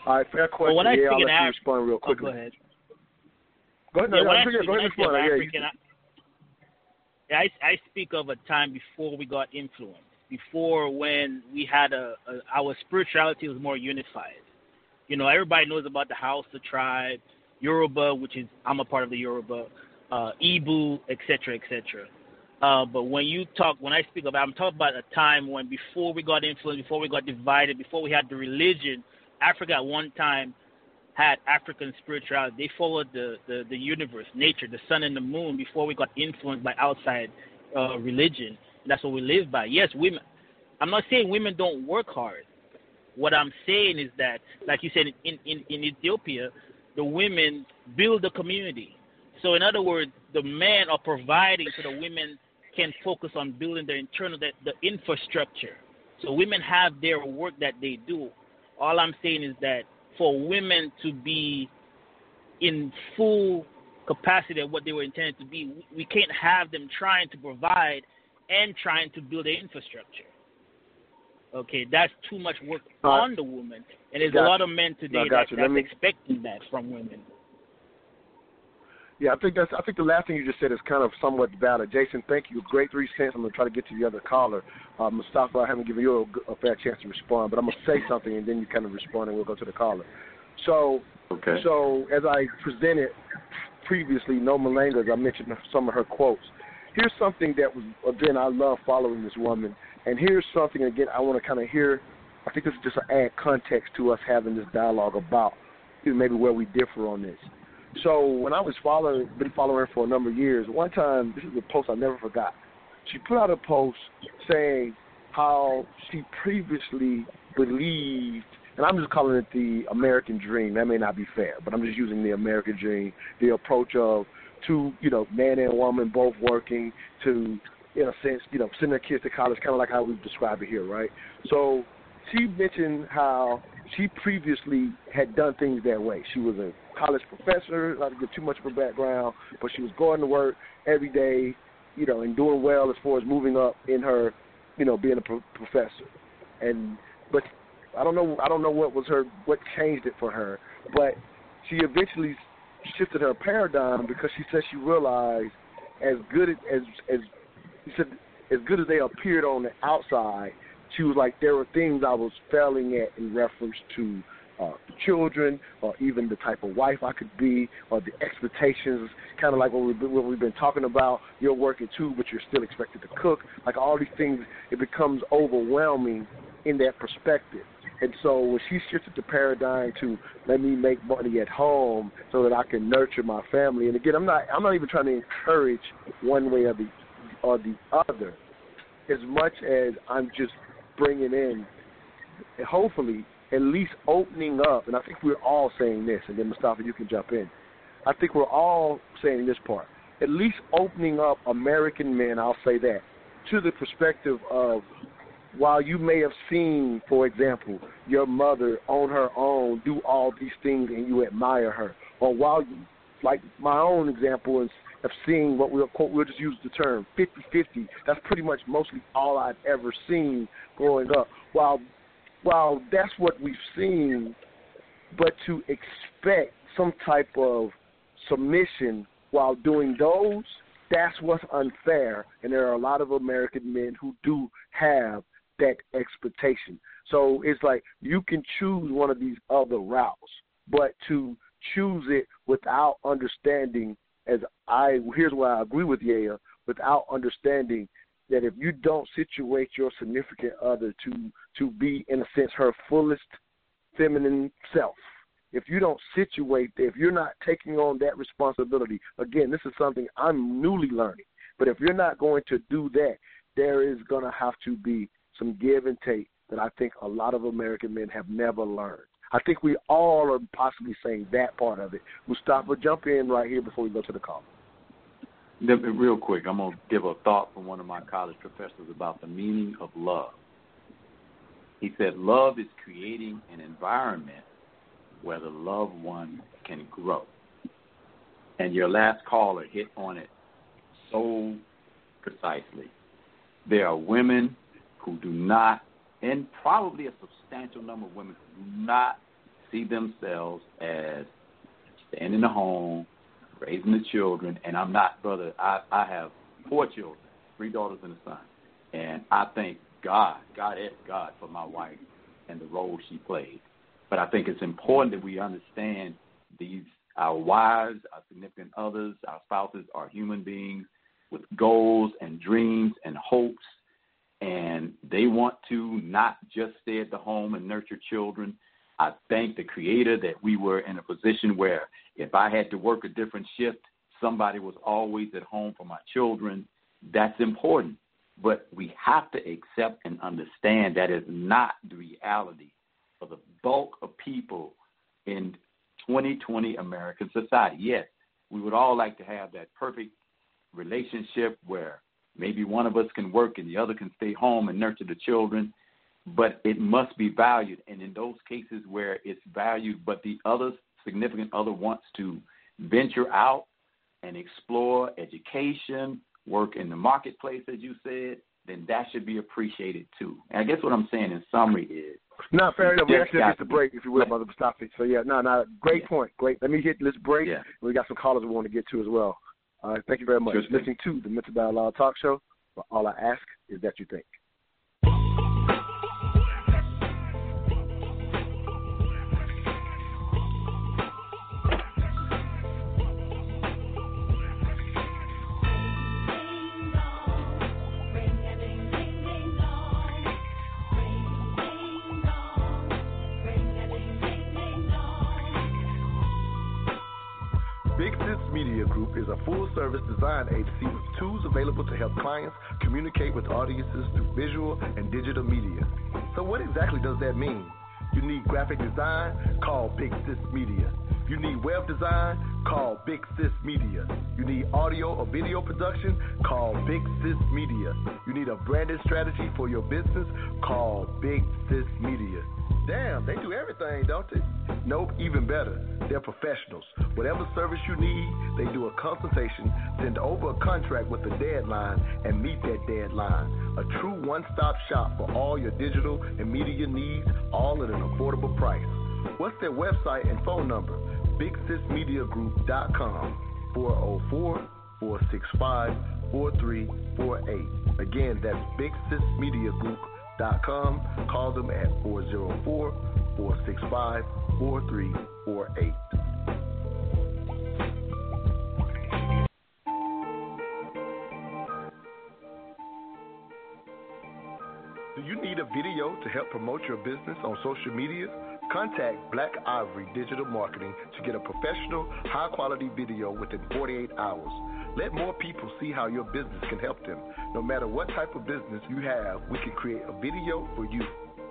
All right, fair question. Well, when I yeah, I'll let you Af- respond real oh, quickly. go ahead. Go ahead, Yeah, no, go ahead, speak- go when ahead, I speak of. Yeah, you- African, I, I, I speak of a time before we got influenced, before when we had a, a our spirituality was more unified. You know, everybody knows about the Hausa, the tribe, Yoruba, which is I'm a part of the Yoruba, uh, Igbo, etc., etc. Uh, but when you talk, when I speak about, I'm talking about a time when before we got influenced, before we got divided, before we had the religion, Africa at one time had African spirituality. They followed the, the, the universe, nature, the sun and the moon before we got influenced by outside uh, religion. That's what we live by. Yes, women. I'm not saying women don't work hard. What I'm saying is that, like you said, in, in, in Ethiopia, the women build the community. So, in other words, the men are providing so the women can focus on building the internal, the, the infrastructure. So, women have their work that they do. All I'm saying is that for women to be in full capacity of what they were intended to be, we- can't have them trying to provide and trying to build the infrastructure. Okay, that's too much work right. on the woman, and there's a lot of men today No, that, that's expecting that from women. Yeah, I think that's. I think the last thing you just said is kind of somewhat valid. Jason, thank you. Great three cents. I'm gonna try to get to the other caller, uh, Mustafa. I haven't given you a fair chance to respond, but I'm gonna say something and then you kind of respond, and we'll go to the caller. So, Okay. so as I presented previously, Nomalanga's, I mentioned some of her quotes. Here's something that was again I love following this woman, and here's something again I want to kind of hear. I think this is just to add context to us having this dialogue about maybe where we differ on this. So when I was following, been following her for a number of years, one time this is a post I never forgot. She put out a post saying how she previously believed, and I'm just calling it the American dream. That may not be fair, but I'm just using the American dream, the approach of two, you know, man and woman both working to, in a sense, you know, send their kids to college, kind of like how we've described it here, right? So she mentioned how she previously had done things that way. She was a college professor, not to give too much of her background, but she was going to work every day, you know, and doing well as far as moving up in her, you know, being a pro- professor. And but I don't know, I don't know what was her, what changed it for her, but she eventually shifted her paradigm because she said she realized as good as as she said as good as they appeared on the outside, she was like there were things I was failing at in reference to uh, children, or even the type of wife I could be, or the expectations, kind of like what we've, been, what we've been talking about. You're working too, but you're still expected to cook. Like all these things, it becomes overwhelming in that perspective. And so when she shifted the paradigm to let me make money at home so that I can nurture my family. And again, I'm not I'm not even trying to encourage one way or the or the other, as much as I'm just bringing in, hopefully at least opening up. And I think we're all saying this. And then Mustafa, you can jump in. I think we're all saying this part. At least opening up American men, I'll say that, to the perspective of while you may have seen, for example, your mother on her own do all these things and you admire her, or while you, like my own example is of seeing what we'll quote, we'll just use the term 50-50. That's pretty much mostly all I've ever seen growing up. While while that's what we've seen, but to expect some type of submission while doing those, that's what's unfair. And there are a lot of American men who do have that expectation. So it's like you can choose one of these other routes, but to choose it without understanding as I here's where I agree with Yaya, without understanding that if you don't situate your significant other to to be in a sense her fullest feminine self, if you don't situate, if you're not taking on that responsibility, again, this is something I'm newly learning. But if you're not going to do that, there is going to have to be some give and take that I think a lot of American men have never learned. I think we all are possibly saying that part of it. Mustafa, jump in right here before we go to the call. Real quick, I'm going to give a thought from one of my college professors about the meaning of love. He said, Love is creating an environment where the loved one can grow. And your last caller hit on it so precisely. There are women who do not, and probably a substantial number of women do not see themselves as staying in the home, raising the children. And I'm not, brother, I, I have four children, three daughters and a son. And I thank God, God is God for my wife and the role she played. But I think it's important that we understand these our wives, our significant others, our spouses are human beings with goals and dreams and hopes and they want to not just stay at the home and nurture children. I thank the creator that we were in a position where if I had to work a different shift, somebody was always at home for my children. That's important. But we have to accept and understand that is not the reality for the bulk of people in 2020 American society. Yes, we would all like to have that perfect relationship where maybe one of us can work and the other can stay home and nurture the children, but it must be valued. And in those cases where it's valued, but the other significant other wants to venture out and explore education, work in the marketplace, as you said, then that should be appreciated too. And I guess what I'm saying in summary is no, fair enough. We actually get the break, if you will, Brother Mustafa. So yeah, no, no, great yeah. point. Great. Let me hit this break. Yeah. We got some callers we want to get to as well. All right, thank you very much. Listening to the Mental Dialogue Talk Show. But all I ask is that you think. Design agency with tools available to help clients communicate with audiences through visual and digital media. So, what exactly does that mean? You need graphic design? Call Big Sis Media. You need web design? Call Big Sis Media. You need audio or video production? Call Big Sis Media. You need a branded strategy for your business? Call Big Sis Media. Damn, they do everything, don't they? Nope, even better. They're professionals. Whatever service you need, they do a consultation, send over a contract with a deadline, and meet that deadline. A true one stop shop for all your digital and media needs, all at an affordable price. What's their website and phone number? BigSisMediaGroup.com 404 465 4348. Again, that's BigSisMediaGroup.com com. Call them at 404 465 4348. Do you need a video to help promote your business on social media? Contact Black Ivory Digital Marketing to get a professional, high quality video within 48 hours. Let more people see how your business can help them. No matter what type of business you have, we can create a video for you.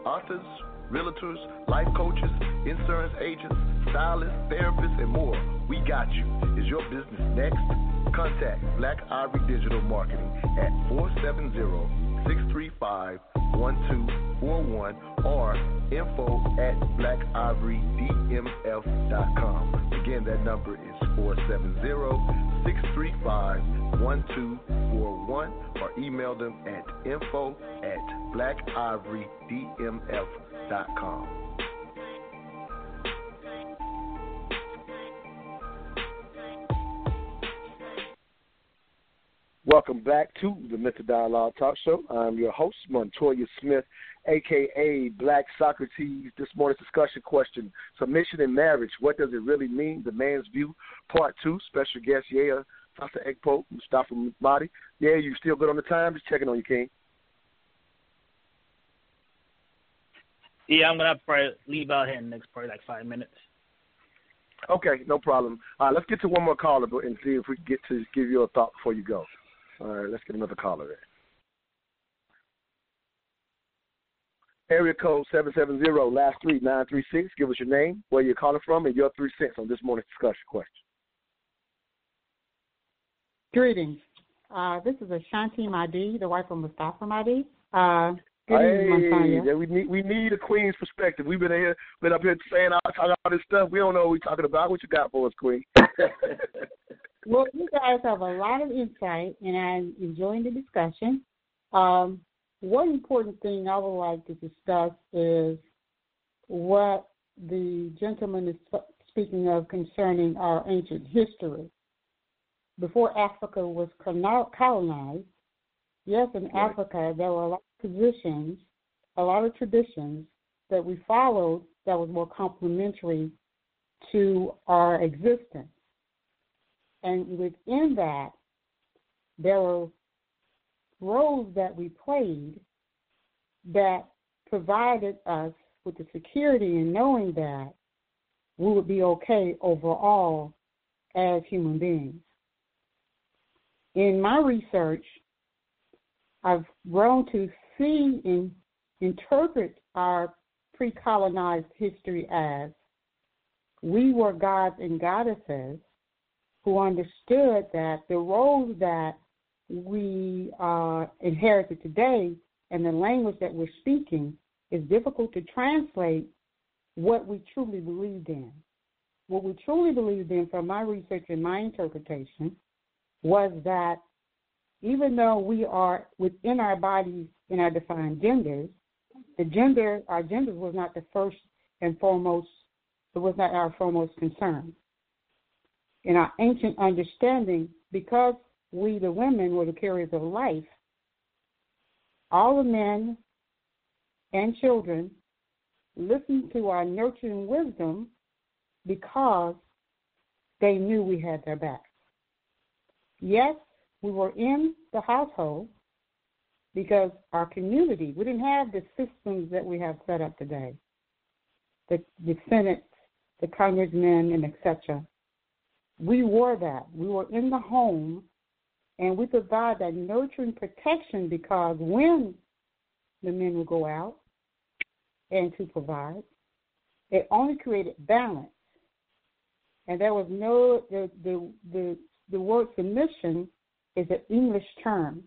Authors, realtors, life coaches, insurance agents, stylists, therapists, and more. We got you. Is your business next? Contact Black Ivory Digital Marketing at 470 635 1241 or info at blackivorydmf.com. Again, that number is 470 635 1241 or email them at info at blackivorydmf.com. Welcome back to the Mental Dialogue Talk Show. I'm your host, Montoya Smith, aka Black Socrates. This morning's discussion question Submission in marriage. What does it really mean? The man's view, part two. Special guest, yeah, Dr. Ekpo, Mustafa Mahdi. Yeah, you still good on the time? Just checking on you, King. Yeah, I'm gonna probably leave out here in the next probably like five minutes. Okay, no problem. All right, let's get to one more caller and see if we can get to give you a thought before you go. All right, let's get another caller in. Area code 770, last three, 936. Give us your name, where you're calling from, and your three cents on this morning's discussion question. Greetings. Uh, this is Ashanti Mahdi, the wife of Mustafa Mahdi. Uh, hey, yeah, we need we need a queen's perspective. We've been here, been up here saying all, talking all this stuff. We don't know what we're talking about. What you got for us, Queen? Well, you guys have a lot of insight, and I'm enjoying the discussion. Um, one important thing I would like to discuss is what the gentleman is speaking of concerning our ancient history. Before Africa was colonized, yes, in Africa there were a lot of positions, a lot of traditions that we followed that was more complementary to our existence. And within that, there were roles that we played that provided us with the security in knowing that we would be okay overall as human beings. In my research, I've grown to see and interpret our pre colonized history as we were gods and goddesses who understood that the roles that we uh, inherited today and the language that we're speaking is difficult to translate what we truly believed in. What we truly believed in, from my research and my interpretation, was that even though we are within our bodies in our defined genders, the gender, our genders was not the first and foremost, it was not our foremost concern in our ancient understanding, because we, the women, were the carriers of life, all the men and children listened to our nurturing wisdom because they knew we had their backs. Yes, we were in the household because our community, we didn't have the systems that we have set up today. The, the Senate, the congressmen, and etc we were that. We were in the home, and we provide that nurturing protection because when the men would go out and to provide, it only created balance. And there was no the the the, the word submission is an English term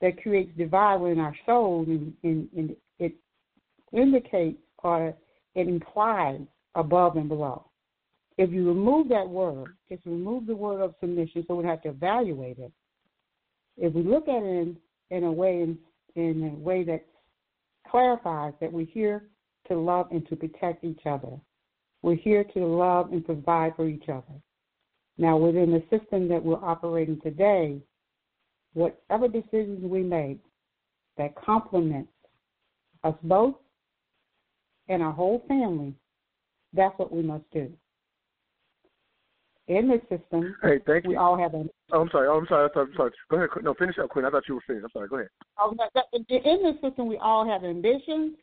that creates divide within our souls, and, and, and it indicates or it implies above and below. If you remove that word, just remove the word of submission, so we have to evaluate it. If we look at it in, in a way in, in a way that clarifies that we're here to love and to protect each other. We're here to love and provide for each other. Now, within the system that we're operating today, whatever decisions we make that complements us both and our whole family, that's what we must do in this system, hey, thank we you. all have a. Oh, I'm sorry. Oh, I'm sorry. I'm sorry. Go ahead. No, finish up, Queen. I thought you were finished. I'm sorry. Go ahead. Oh, in this system, we all have ambitions,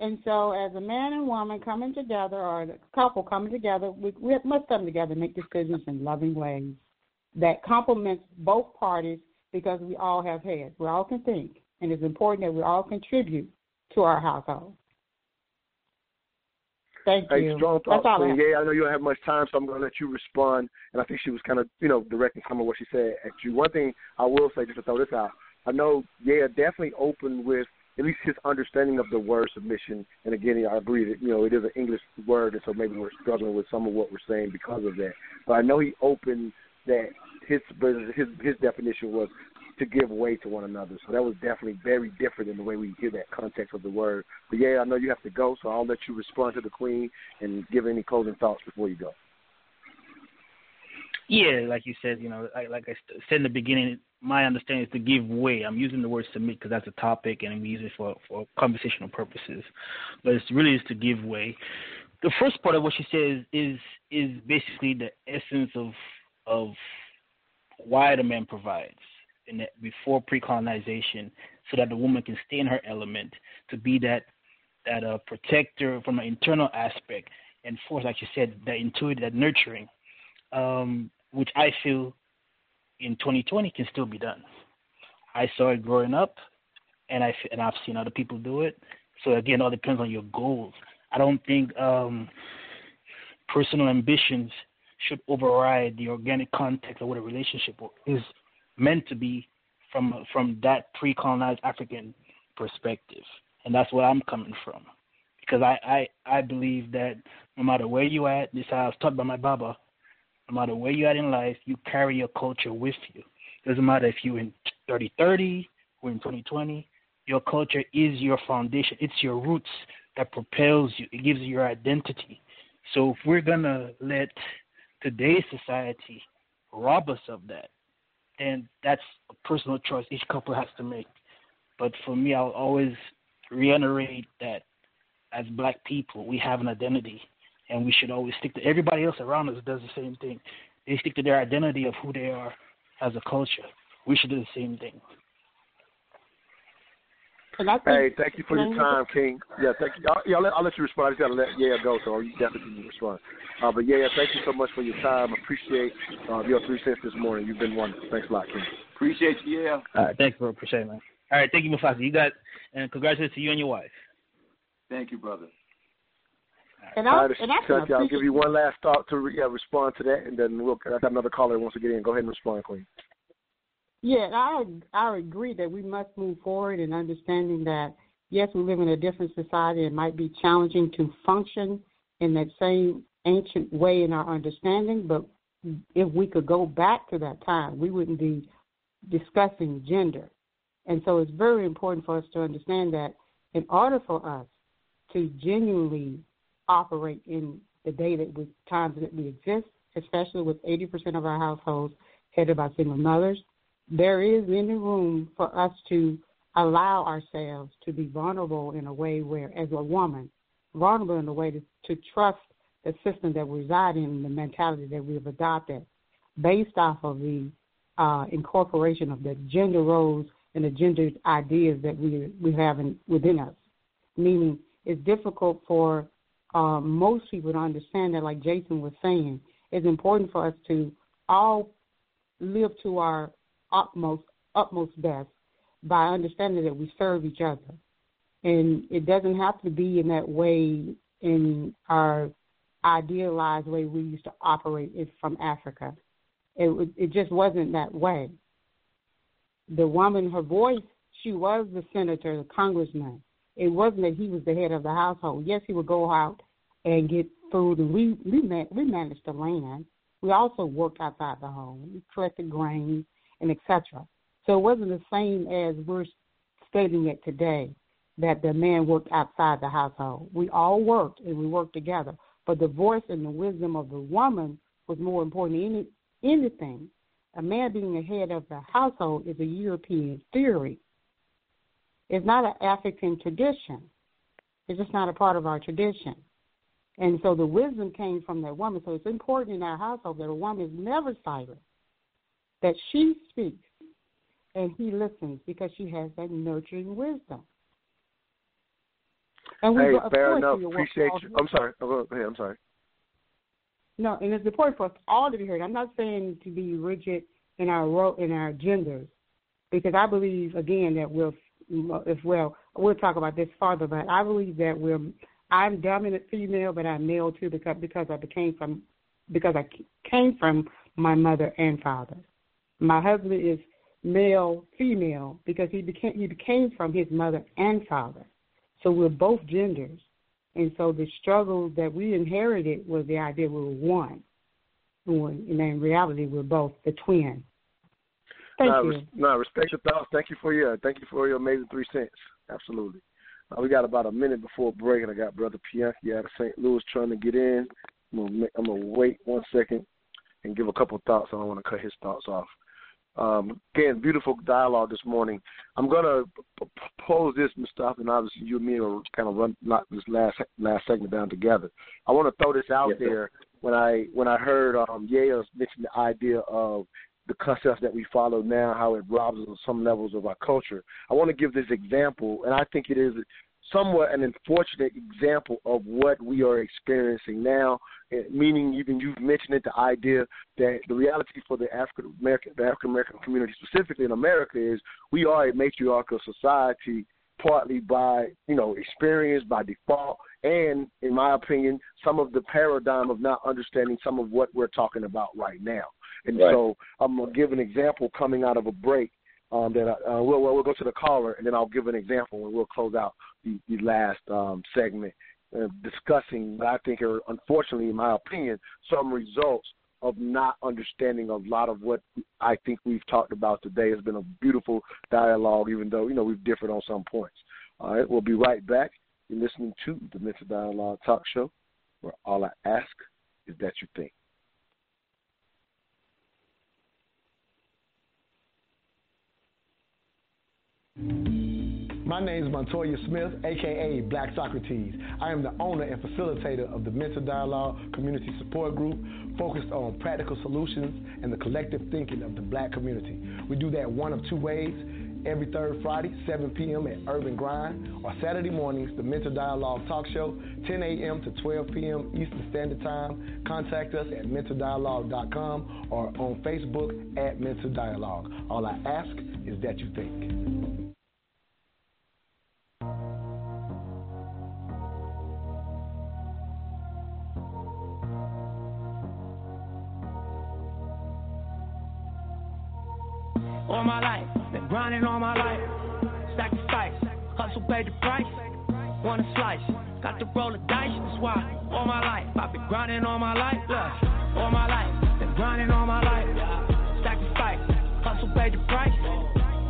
and so as a man and woman coming together, or a couple coming together, we, we must come together and make decisions in loving ways that complements both parties because we all have heads. We all can think, and it's important that we all contribute to our household. Thank hey, you. strong That's thoughts, all I Yeah, I know you don't have much time, so I'm going to let you respond. And I think she was kind of, you know, directing some of what she said at you. One thing I will say, just to throw this out, I know, yeah, definitely open with at least his understanding of the word submission. And again, I agree that you know it is an English word, and so maybe we're struggling with some of what we're saying because of that. But I know he opened that his his his definition was to give way to one another. So that was definitely very different in the way we hear that context of the word. But yeah, I know you have to go, so I'll let you respond to the queen and give any closing thoughts before you go. Yeah, like you said, you know, I, like I said in the beginning, my understanding is to give way. I'm using the word submit because that's a topic, and we use it for for conversational purposes. But it's really is to give way. The first part of what she says is is basically the essence of of why the man provides before pre-colonization, so that the woman can stay in her element to be that that uh, protector from an internal aspect, and force, like you said, that intuitive, that nurturing, um, which I feel in 2020 can still be done. I saw it growing up, and I and I've seen other people do it. So again, all depends on your goals. I don't think um, personal ambitions should override the organic context of what a relationship is meant to be from from that pre-colonized African perspective, and that's where I'm coming from. Because I I I believe that no matter where you at, this I was taught by my Baba. No matter where you at in life, you carry your culture with you. Doesn't matter if you're in 3030 or in 2020. Your culture is your foundation. It's your roots that propels you. It gives you your identity. So if we're gonna let today's society rob us of that, then that's a personal choice each couple has to make. But for me, I'll always reiterate that as black people, we have an identity, and we should always stick to. Everybody else around us does the same thing. They stick to their identity of who they are as a culture. We should do the same thing. Hey, thank you for your time, King. Yeah, thank you. I'll, yeah, I'll, let, I'll let you respond. I just got to let Yeah go, so you definitely can respond. Uh, but yeah, thank you so much for your time. Appreciate uh, your three cents this morning. You've been wonderful. Thanks a lot, King. Appreciate you, yeah. All right, thanks, bro. Appreciate it, man. All right, thank you, Mufasa. You got and congratulations to you and your wife. Thank you, brother. And All I, right, and I Chuck, can I'll give you one last thought to re- yeah, respond to that, and then we'll. I got another caller who wants to get in. Go ahead and respond, Queen. Yeah, I I agree that we must move forward in understanding that yes, we live in a different society. It might be challenging to function in that same ancient way in our understanding, but if we could go back to that time, we wouldn't be discussing gender. And so it's very important for us to understand that in order for us to genuinely operate in the day that we times that we exist, especially with 80% of our households headed by single mothers, there is any room for us to allow ourselves to be vulnerable in a way where, as a woman, vulnerable in a way to, to trust the system that we reside in, the mentality that we've adopted, based off of the uh, incorporation of the gender roles and the gender ideas that we we have in, within us. Meaning, it's difficult for um, most people to understand that, like Jason was saying, it's important for us to all live to our utmost utmost best by understanding that we serve each other. And it doesn't have to be in that way in our idealized way we used to operate it from Africa. It it just wasn't that way. The woman, her voice, she was the senator, the congressman. It wasn't that he was the head of the household. Yes, he would go out and get food, and we we man, we managed the land. We also worked outside the home. We collected grain and etc. So it wasn't the same as we're stating it today that the man worked outside the household. We all worked and we worked together. But the voice and the wisdom of the woman was more important than any, anything. A man being the head of the household is a European theory. It's not an African tradition. It's just not a part of our tradition. And so the wisdom came from that woman. So it's important in our household that a woman is never silent, that she speaks and he listens because she has that nurturing wisdom. And we, hey, of fair enough. Appreciate you. I'm sorry. Oh, Go ahead. I'm sorry. No, and it's important for us all to be heard. I'm not saying to be rigid in our ro- in our genders, because I believe again that we're as well. We'll talk about this farther, but I believe that we're. I'm dominant female, but I'm male too because because I became from because I came from my mother and father. My husband is male female because he became he became from his mother and father. So we're both genders. And so the struggle that we inherited was the idea we were one. And in reality we're both the twin. Thank no, you. No, respect your thoughts. Thank you for your thank you for your amazing three cents. Absolutely. Uh, we got about a minute before break, and I got Brother Pianki out of St. Louis trying to get in. I'm gonna, I'm gonna wait one second and give a couple of thoughts. I don't want to cut his thoughts off. Um, again, beautiful dialogue this morning. I'm going to pose this, Mustafa, and obviously you and me will kind of run this last last segment down together. I want to throw this out Yes, sir. there. When I when I heard um, Yale mention the idea of the concepts that we follow now, how it robs us of some levels of our culture. I want to give this example, and I think it is somewhat an unfortunate example of what we are experiencing now. eh, Meaning, even you've mentioned it, the idea that the reality for the African American, the African American community, specifically in America, is we are a matriarchal society, partly by you know experience, by default, and in my opinion, some of the paradigm of not understanding some of what we're talking about right now. And Right. so I'm gonna give an example coming out of a break. Um, that I, uh, we'll, we'll we'll go to the caller, and then I'll give an example, and we'll close out the, the last um, segment uh, discussing what I think are, unfortunately, in my opinion, some results of not understanding a lot of what I think we've talked about today. It's been a beautiful dialogue, even though you know we've differed on some points. All right, we'll be right back. You're listening to the Mental Dialogue Talk Show, where all I ask is that you think. My name is Montoya Smith, aka Black Socrates. I am the owner and facilitator of the Mental Dialogue Community Support Group, focused on practical solutions and the collective thinking of the black community. We do that one of two ways. Every third Friday, 7 p.m. at Urban Grind, or Saturday mornings, the Mental Dialogue Talk Show, 10 a.m. to 12 p.m. Eastern Standard Time. Contact us at mentaldialogue.com or on Facebook at Mental Dialogue. All I ask is that you think. Roll the dice. That's why all my life, I've been grinding all my life. Look, all my life, been grinding all my life. Sacrifice, hustle paid the price.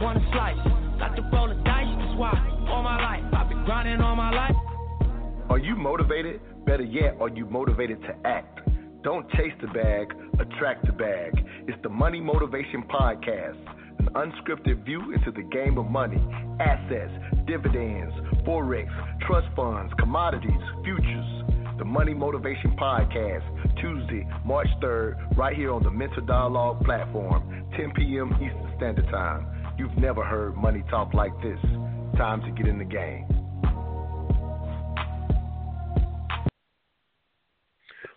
Want a slice, got to roll the dice. That's why all my life, I've been grinding all my life. Are you motivated? Better yet, are you motivated to act? Don't chase the bag, attract the bag. It's the Money Motivation Podcast, an unscripted view into the game of money, assets, dividends, forex, trust funds, commodities, futures. The Money Motivation Podcast, Tuesday, March 3rd, right here on the Mental Dialogue platform, 10 p.m. Eastern Standard Time. You've never heard money talk like this. Time to get in the game.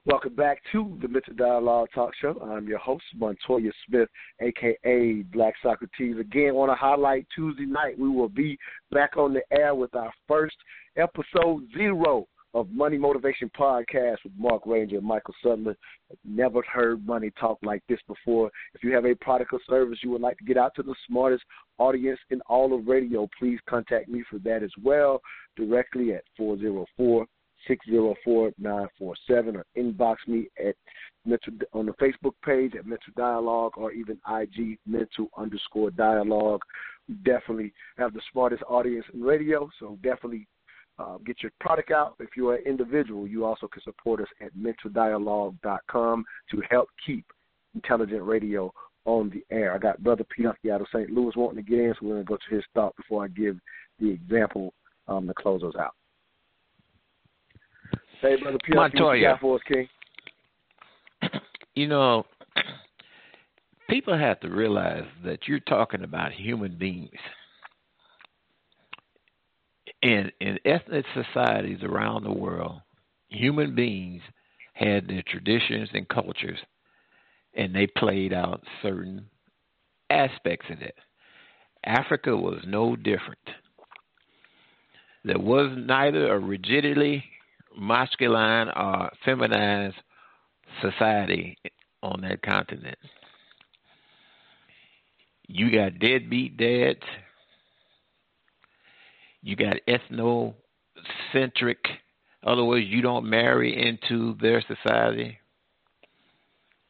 Welcome back to the Mental Dialogue Talk Show. I'm your host, Montoya Smith, aka Black Socrates. Again, on a highlight Tuesday night, we will be back on the air with our first episode zero of Money Motivation Podcast with Mark Ranger and Michael Sutherland. Never heard money talk like this before. If you have a product or service you would like to get out to the smartest audience in all of radio, please contact me for that as well directly at 404 604 947 or inbox me at mental, on the Facebook page at Mental Dialogue or even IG Mental underscore Dialogue. We definitely have the smartest audience in radio, so definitely uh, get your product out. If you're an individual, you also can support us at mentaldialogue.com to help keep intelligent radio on the air. I got Brother Pianki out of St. Louis wanting to get in, so we're going to go to his thought before I give the example um, to close us out. Hey, Brother you Montoya. got for us, King? You know, people have to realize that you're talking about human beings. In in ethnic societies around the world, human beings had their traditions and cultures, and they played out certain aspects of it. Africa was no different. There was neither a rigidly masculine or feminized society on that continent. You got deadbeat dads. You got ethnocentric. Other words, you don't marry into their society.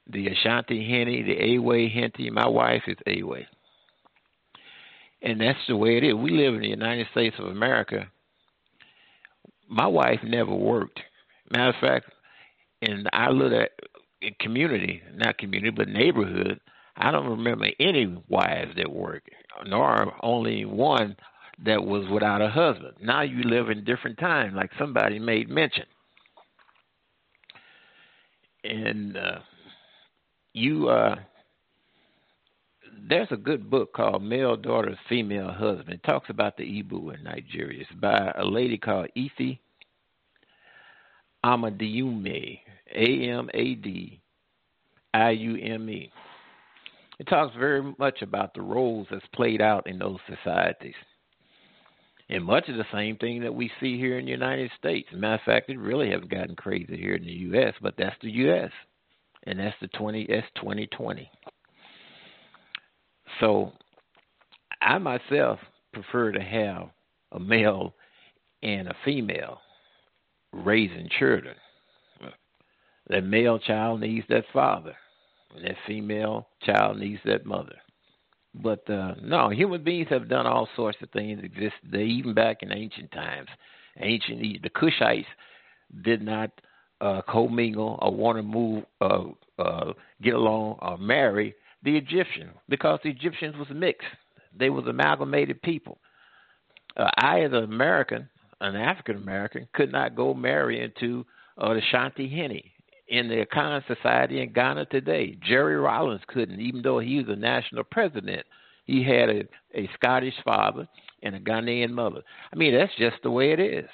The Ashanti Henny, the Awe Henty. My wife is Awe. And that's the way it is. We live in the United States of America. My wife never worked. Matter of fact, in our little community, not community, but neighborhood, I don't remember any wives that work, nor only one that was without a husband. Now you live in different times, like somebody made mention. And uh, you, uh, there's a good book called Male Daughter's Female Husband. It talks about the Igbo in Nigeria. It's by a lady called Ifi Amadiume, A M A D I U M E. It talks very much about the roles that's played out in those societies. And much of the same thing that we see here in the United States. matter of fact, it really hasn't gotten crazy here in the U.S., but that's the U.S. And that's the 20, that's 2020. So I myself prefer to have a male and a female raising children. That male child needs that father, and that female child needs that mother. But uh, no, human beings have done all sorts of things exist today, even back in ancient times. Ancient the Cushites did not uh, commingle or want to move, uh, uh, get along or marry the Egyptian because the Egyptians was mixed. They was amalgamated people. Uh, I, as an American, an African American, could not go marry into uh, the Shanti Henny in the Akan Society in Ghana today. Jerry Rawlings couldn't, even though he was a national president. He had a, a Scottish father and a Ghanaian mother. I mean, that's just the way it is.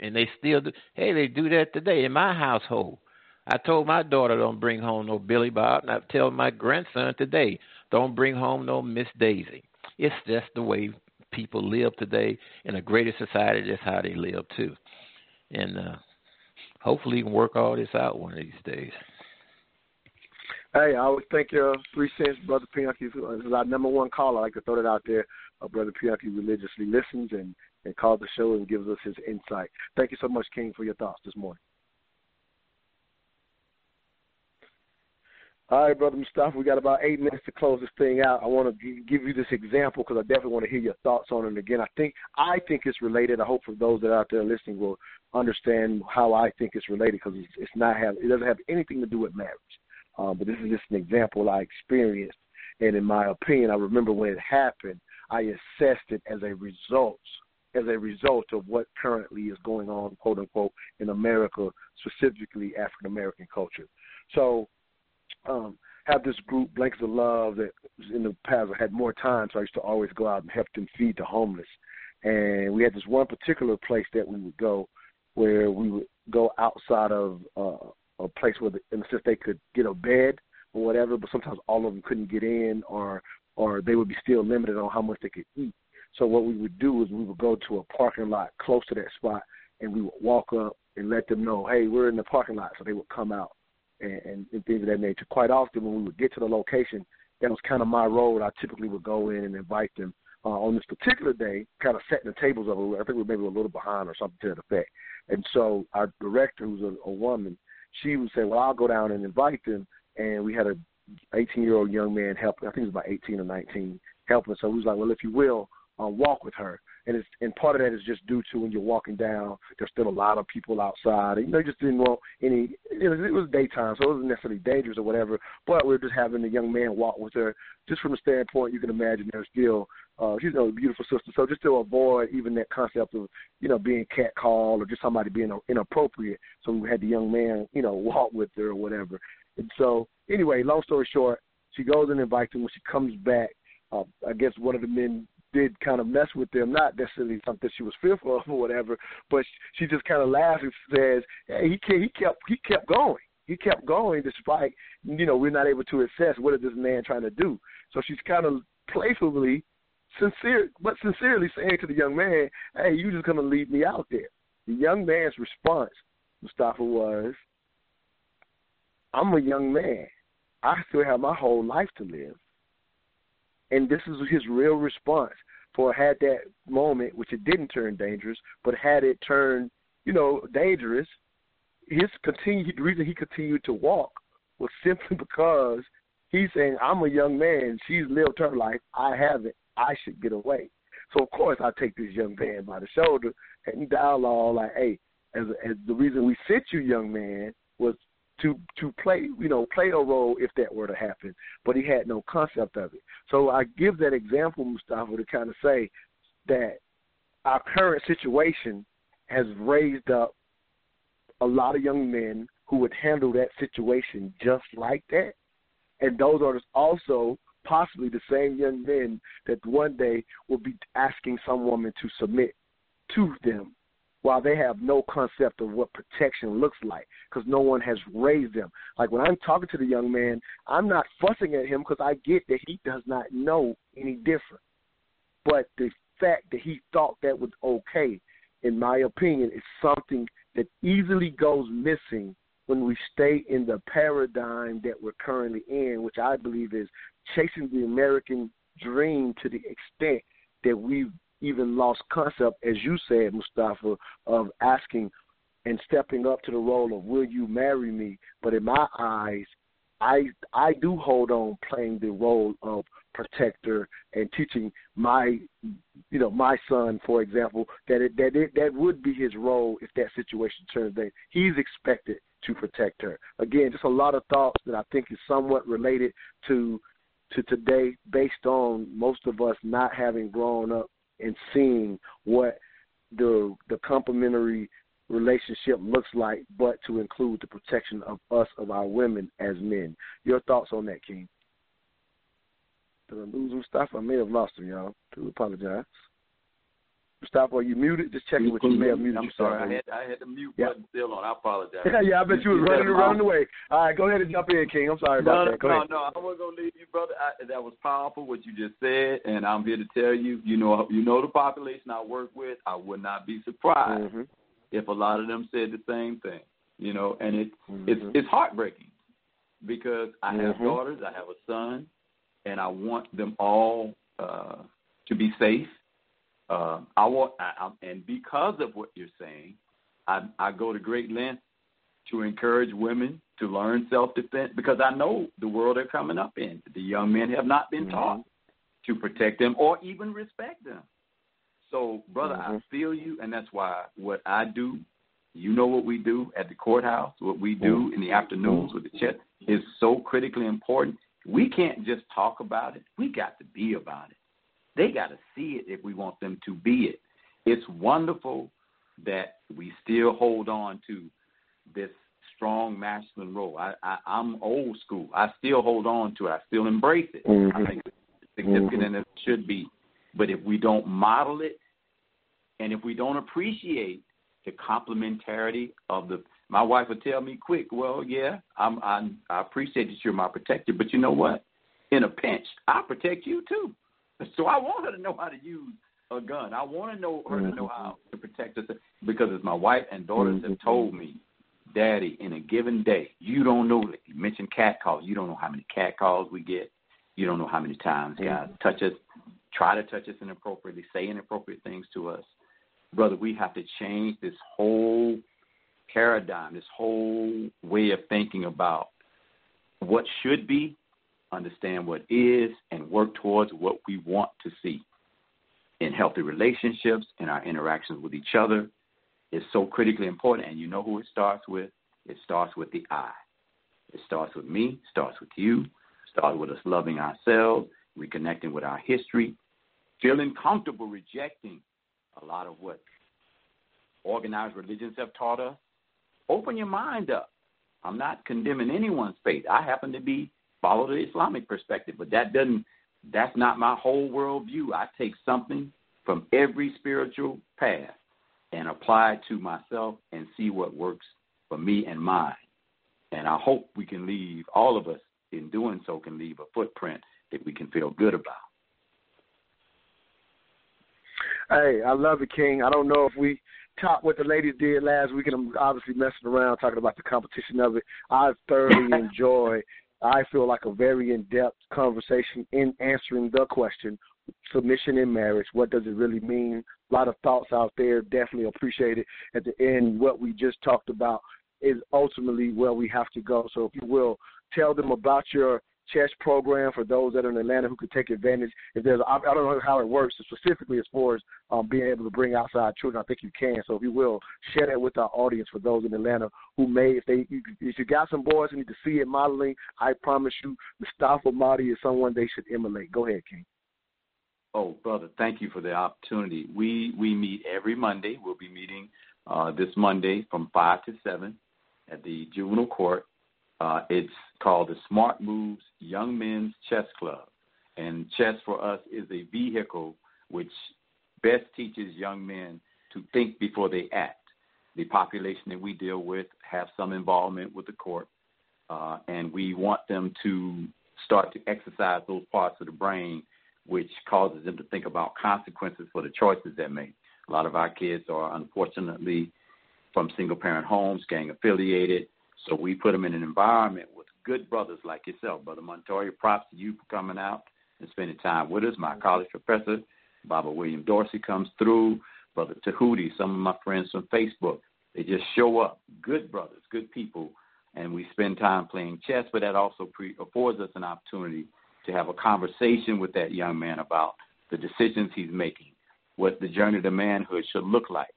And they still do. Hey, they do that today in my household. I told my daughter don't bring home no Billy Bob, and I tell my grandson today don't bring home no Miss Daisy. It's just the way people live today in a greater society. That's how they live too, and uh, hopefully, you can work all this out one of these days. Hey, I always thank your three cents, Brother Pianki. This is our number one caller. I like to throw that out there. Uh, Brother Pianki religiously listens and, and calls the show and gives us his insight. Thank you so much, King, for your thoughts this morning. All right, Brother Mustafa, we got about eight minutes to close this thing out. I want to give you this example because I definitely want to hear your thoughts on it. Again, I think I think it's related. I hope for those that are out there listening will understand how I think it's related because it's, it's not have it doesn't have anything to do with marriage. Um, but this is just an example I experienced, and in my opinion, I remember when it happened, I assessed it as a result as a result of what currently is going on, quote unquote, in America, specifically African American culture. So um, have this group, Blankets of Love, that was in the past I had more time, so I used to always go out and help them feed the homeless. And we had this one particular place that we would go where we would go outside of uh, a place where, the, in a sense, they could get a bed or whatever, but sometimes all of them couldn't get in or or they would be still limited on how much they could eat. So what we would do is we would go to a parking lot close to that spot and we would walk up and let them know, hey, we're in the parking lot. So they would come out and, and, things of that nature. Quite often, when we would get to the location, that was kind of my role. I typically would go in and invite them. Uh, on this particular day, kind of setting the tables up. I think we were maybe a little behind or something to that effect. And so our director, who's a, a woman, she would say, "Well, I'll go down and invite them." And we had a 18 year old young man helping. I think he was about 18 or 19 helping. So we was like, "Well, if you will, uh, walk with her." And it's and part of that is just due to when you're walking down, there's still a lot of people outside. And, you know, you just didn't want any. It was, it was daytime, so it wasn't necessarily dangerous or whatever. But we are just having a young man walk with her, just from the standpoint you can imagine there's still uh, she's a beautiful sister. So just to avoid even that concept of you know being catcalled or just somebody being inappropriate, so we had the young man you know walk with her or whatever. And so anyway, long story short, she goes and invites him. When she comes back, uh, I guess one of the men did kind of mess with them, not necessarily something she was fearful of or whatever, but she just kind of laughs and says, "Hey, he he kept he kept going. He kept going despite you know we're not able to assess what is this man trying to do." So she's kind of playfully, sincere but sincerely saying to the young man, "Hey, you just gonna leave me out there." The young man's response, Mustafa, was, "I'm a young man. I still have my whole life to live." And this is his real response. For had that moment, which it didn't turn dangerous, but had it turned, you know, dangerous, his continue the reason he continued to walk was simply because he's saying, I'm a young man, she's lived her life, I haven't, I should get away. So of course I take this young man by the shoulder and dialogue like, hey, as as the reason we sent you, young man, was to to play you know play a role if that were to happen, but he had no concept of it. So I give that example, Mustafa, to kind of say that our current situation has raised up a lot of young men who would handle that situation just like that, and those are also possibly the same young men that one day will be asking some woman to submit to them while they have no concept of what protection looks like because no one has raised them. Like when I'm talking to the young man, I'm not fussing at him because I get that he does not know any different. But the fact that he thought that was okay, in my opinion, is something that easily goes missing when we stay in the paradigm that we're currently in, which I believe is chasing the American dream to the extent that we've even lost concept, as you said, Mustafa, of asking and stepping up to the role of "Will you marry me?" But in my eyes, I I do hold on playing the role of protector and teaching my you know my son, for example, that it, that it, that would be his role if that situation turns that he's expected to protect her. Again, just a lot of thoughts that I think is somewhat related to to today, based on most of us not having grown up and seeing what the the complementary relationship looks like, but to include the protection of us of our women as men. Your thoughts on that, King? Did I lose Mustafa? I may have lost him, y'all. Do apologize. Mustafa, are you muted? Just checking with you. May have muted I'm sorry, I had I had the mute Yeah. button still on. I apologize. yeah, I bet you was running running away. All right, go ahead and jump in, King. I'm sorry about no, that. Go no, ahead. no, I wasn't gonna leave you, brother. I, that was powerful what you just said, and I'm here to tell you, you know, you know the population I work with. I would not be surprised Mm-hmm. if a lot of them said the same thing. You know, and it Mm-hmm. it's it's heartbreaking because I have Mhm. daughters, I have a son, and I want them all uh, to be safe. Uh, I want, I, I, and because of what you're saying, I, I go to great lengths to encourage women to learn self-defense because I know the world they're coming up in. The young men have not been mm-hmm. taught to protect them or even respect them. So, brother, I mm-hmm. feel you, and that's why what I do, you know what we do at the courthouse, what we do mm-hmm. in the afternoons with the church is so critically important. We can't just talk about it. We got to be about it. They got to see it if we want them to be it. It's wonderful that we still hold on to this strong masculine role. I, I, I'm old school. I still hold on to it. I still embrace it. I mm-hmm. think it's significant mm-hmm. and it should be. But if we don't model it, and if we don't appreciate the complementarity of the, my wife would tell me quick, well, yeah, I'm, I'm, I appreciate that you're my protector, but you know what? In a pinch, I protect you too. So I want her to know how to use a gun. I want to know her to know how mm-hmm. to protect us because as my wife and daughters have mm-hmm. told me, Daddy, in a given day, you don't know. That you mentioned cat calls. You don't know how many cat calls we get. You don't know how many times mm-hmm. guys touch us, try to touch us inappropriately, say inappropriate things to us. Brother, we have to change this whole paradigm, this whole way of thinking about what should be, understand what is, and work towards what we want to see in healthy relationships, in our interactions with each other, is so critically important. And you know who it starts with? It starts with the I. It starts with me, starts with you, starts with us loving ourselves, reconnecting with our history, feeling comfortable rejecting a lot of what organized religions have taught us. Open your mind up. I'm not condemning anyone's faith. I happen to be follow the Islamic perspective, but that doesn't that's not my whole worldview. I take something from every spiritual path and apply it to myself and see what works for me and mine. And I hope we can leave, all of us in doing so, can leave a footprint that we can feel good about. Hey, I love it, King. I don't know if we topped what the ladies did last week, and I'm obviously messing around talking about the competition of it. I thoroughly enjoy. I feel like a very in-depth conversation in answering the question: submission in marriage. What does it really mean? A lot of thoughts out there. Definitely appreciate it. At the end, what we just talked about is ultimately where we have to go. So, if you will, tell them about your chess program for those that are in Atlanta who could take advantage. If there's, I, I don't know how it works specifically as far as um, being able to bring outside children. I think you can. So if you will share that with our audience for those in Atlanta who may, if they, if you got some boys who need to see it modeling, I promise you, Mustafa Mahdi is someone they should emulate. Go ahead, King. Oh, brother, thank you for the opportunity. We we meet every Monday. We'll be meeting uh, this Monday from five to seven at the juvenile court. Uh, it's called the Smart Moves Young Men's Chess Club, and chess for us is a vehicle which best teaches young men to think before they act. The population that we deal with have some involvement with the court, uh, and we want them to start to exercise those parts of the brain which causes them to think about consequences for the choices they make. A lot of our kids are unfortunately from single parent homes, gang affiliated. So we put them in an environment with good brothers like yourself, Brother Montoya. Props to you for coming out and spending time with us. My college professor, Baba William Dorsey, comes through. Brother Tahuti, some of my friends from Facebook. They just show up. Good brothers, good people. And we spend time playing chess, but that also pre- affords us an opportunity to have a conversation with that young man about the decisions he's making, what the journey to manhood should look like.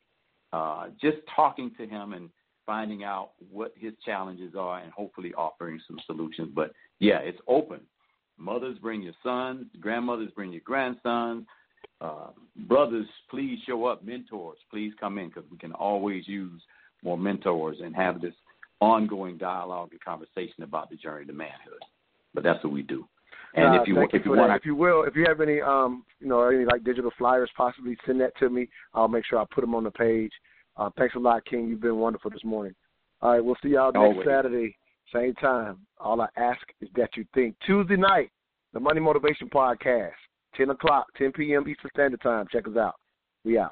Uh, just talking to him and finding out what his challenges are and hopefully offering some solutions. But yeah, it's open. Mothers bring your sons, grandmothers bring your grandsons. Uh, brothers, please show up. Mentors, please come in because we can always use more mentors and have this ongoing dialogue and conversation about the journey to manhood. But that's what we do. And uh, if you if if you want, want, if you will, if you have any um you know any like digital flyers, possibly send that to me. I'll make sure I put them on the page. Uh, thanks a lot, King. You've been wonderful this morning. All right, we'll see y'all next Always. Saturday, same time. All I ask is that you think. Tuesday night, the Money Motivation Podcast, 10 o'clock, 10 p.m. Eastern Standard Time. Check us out. We out.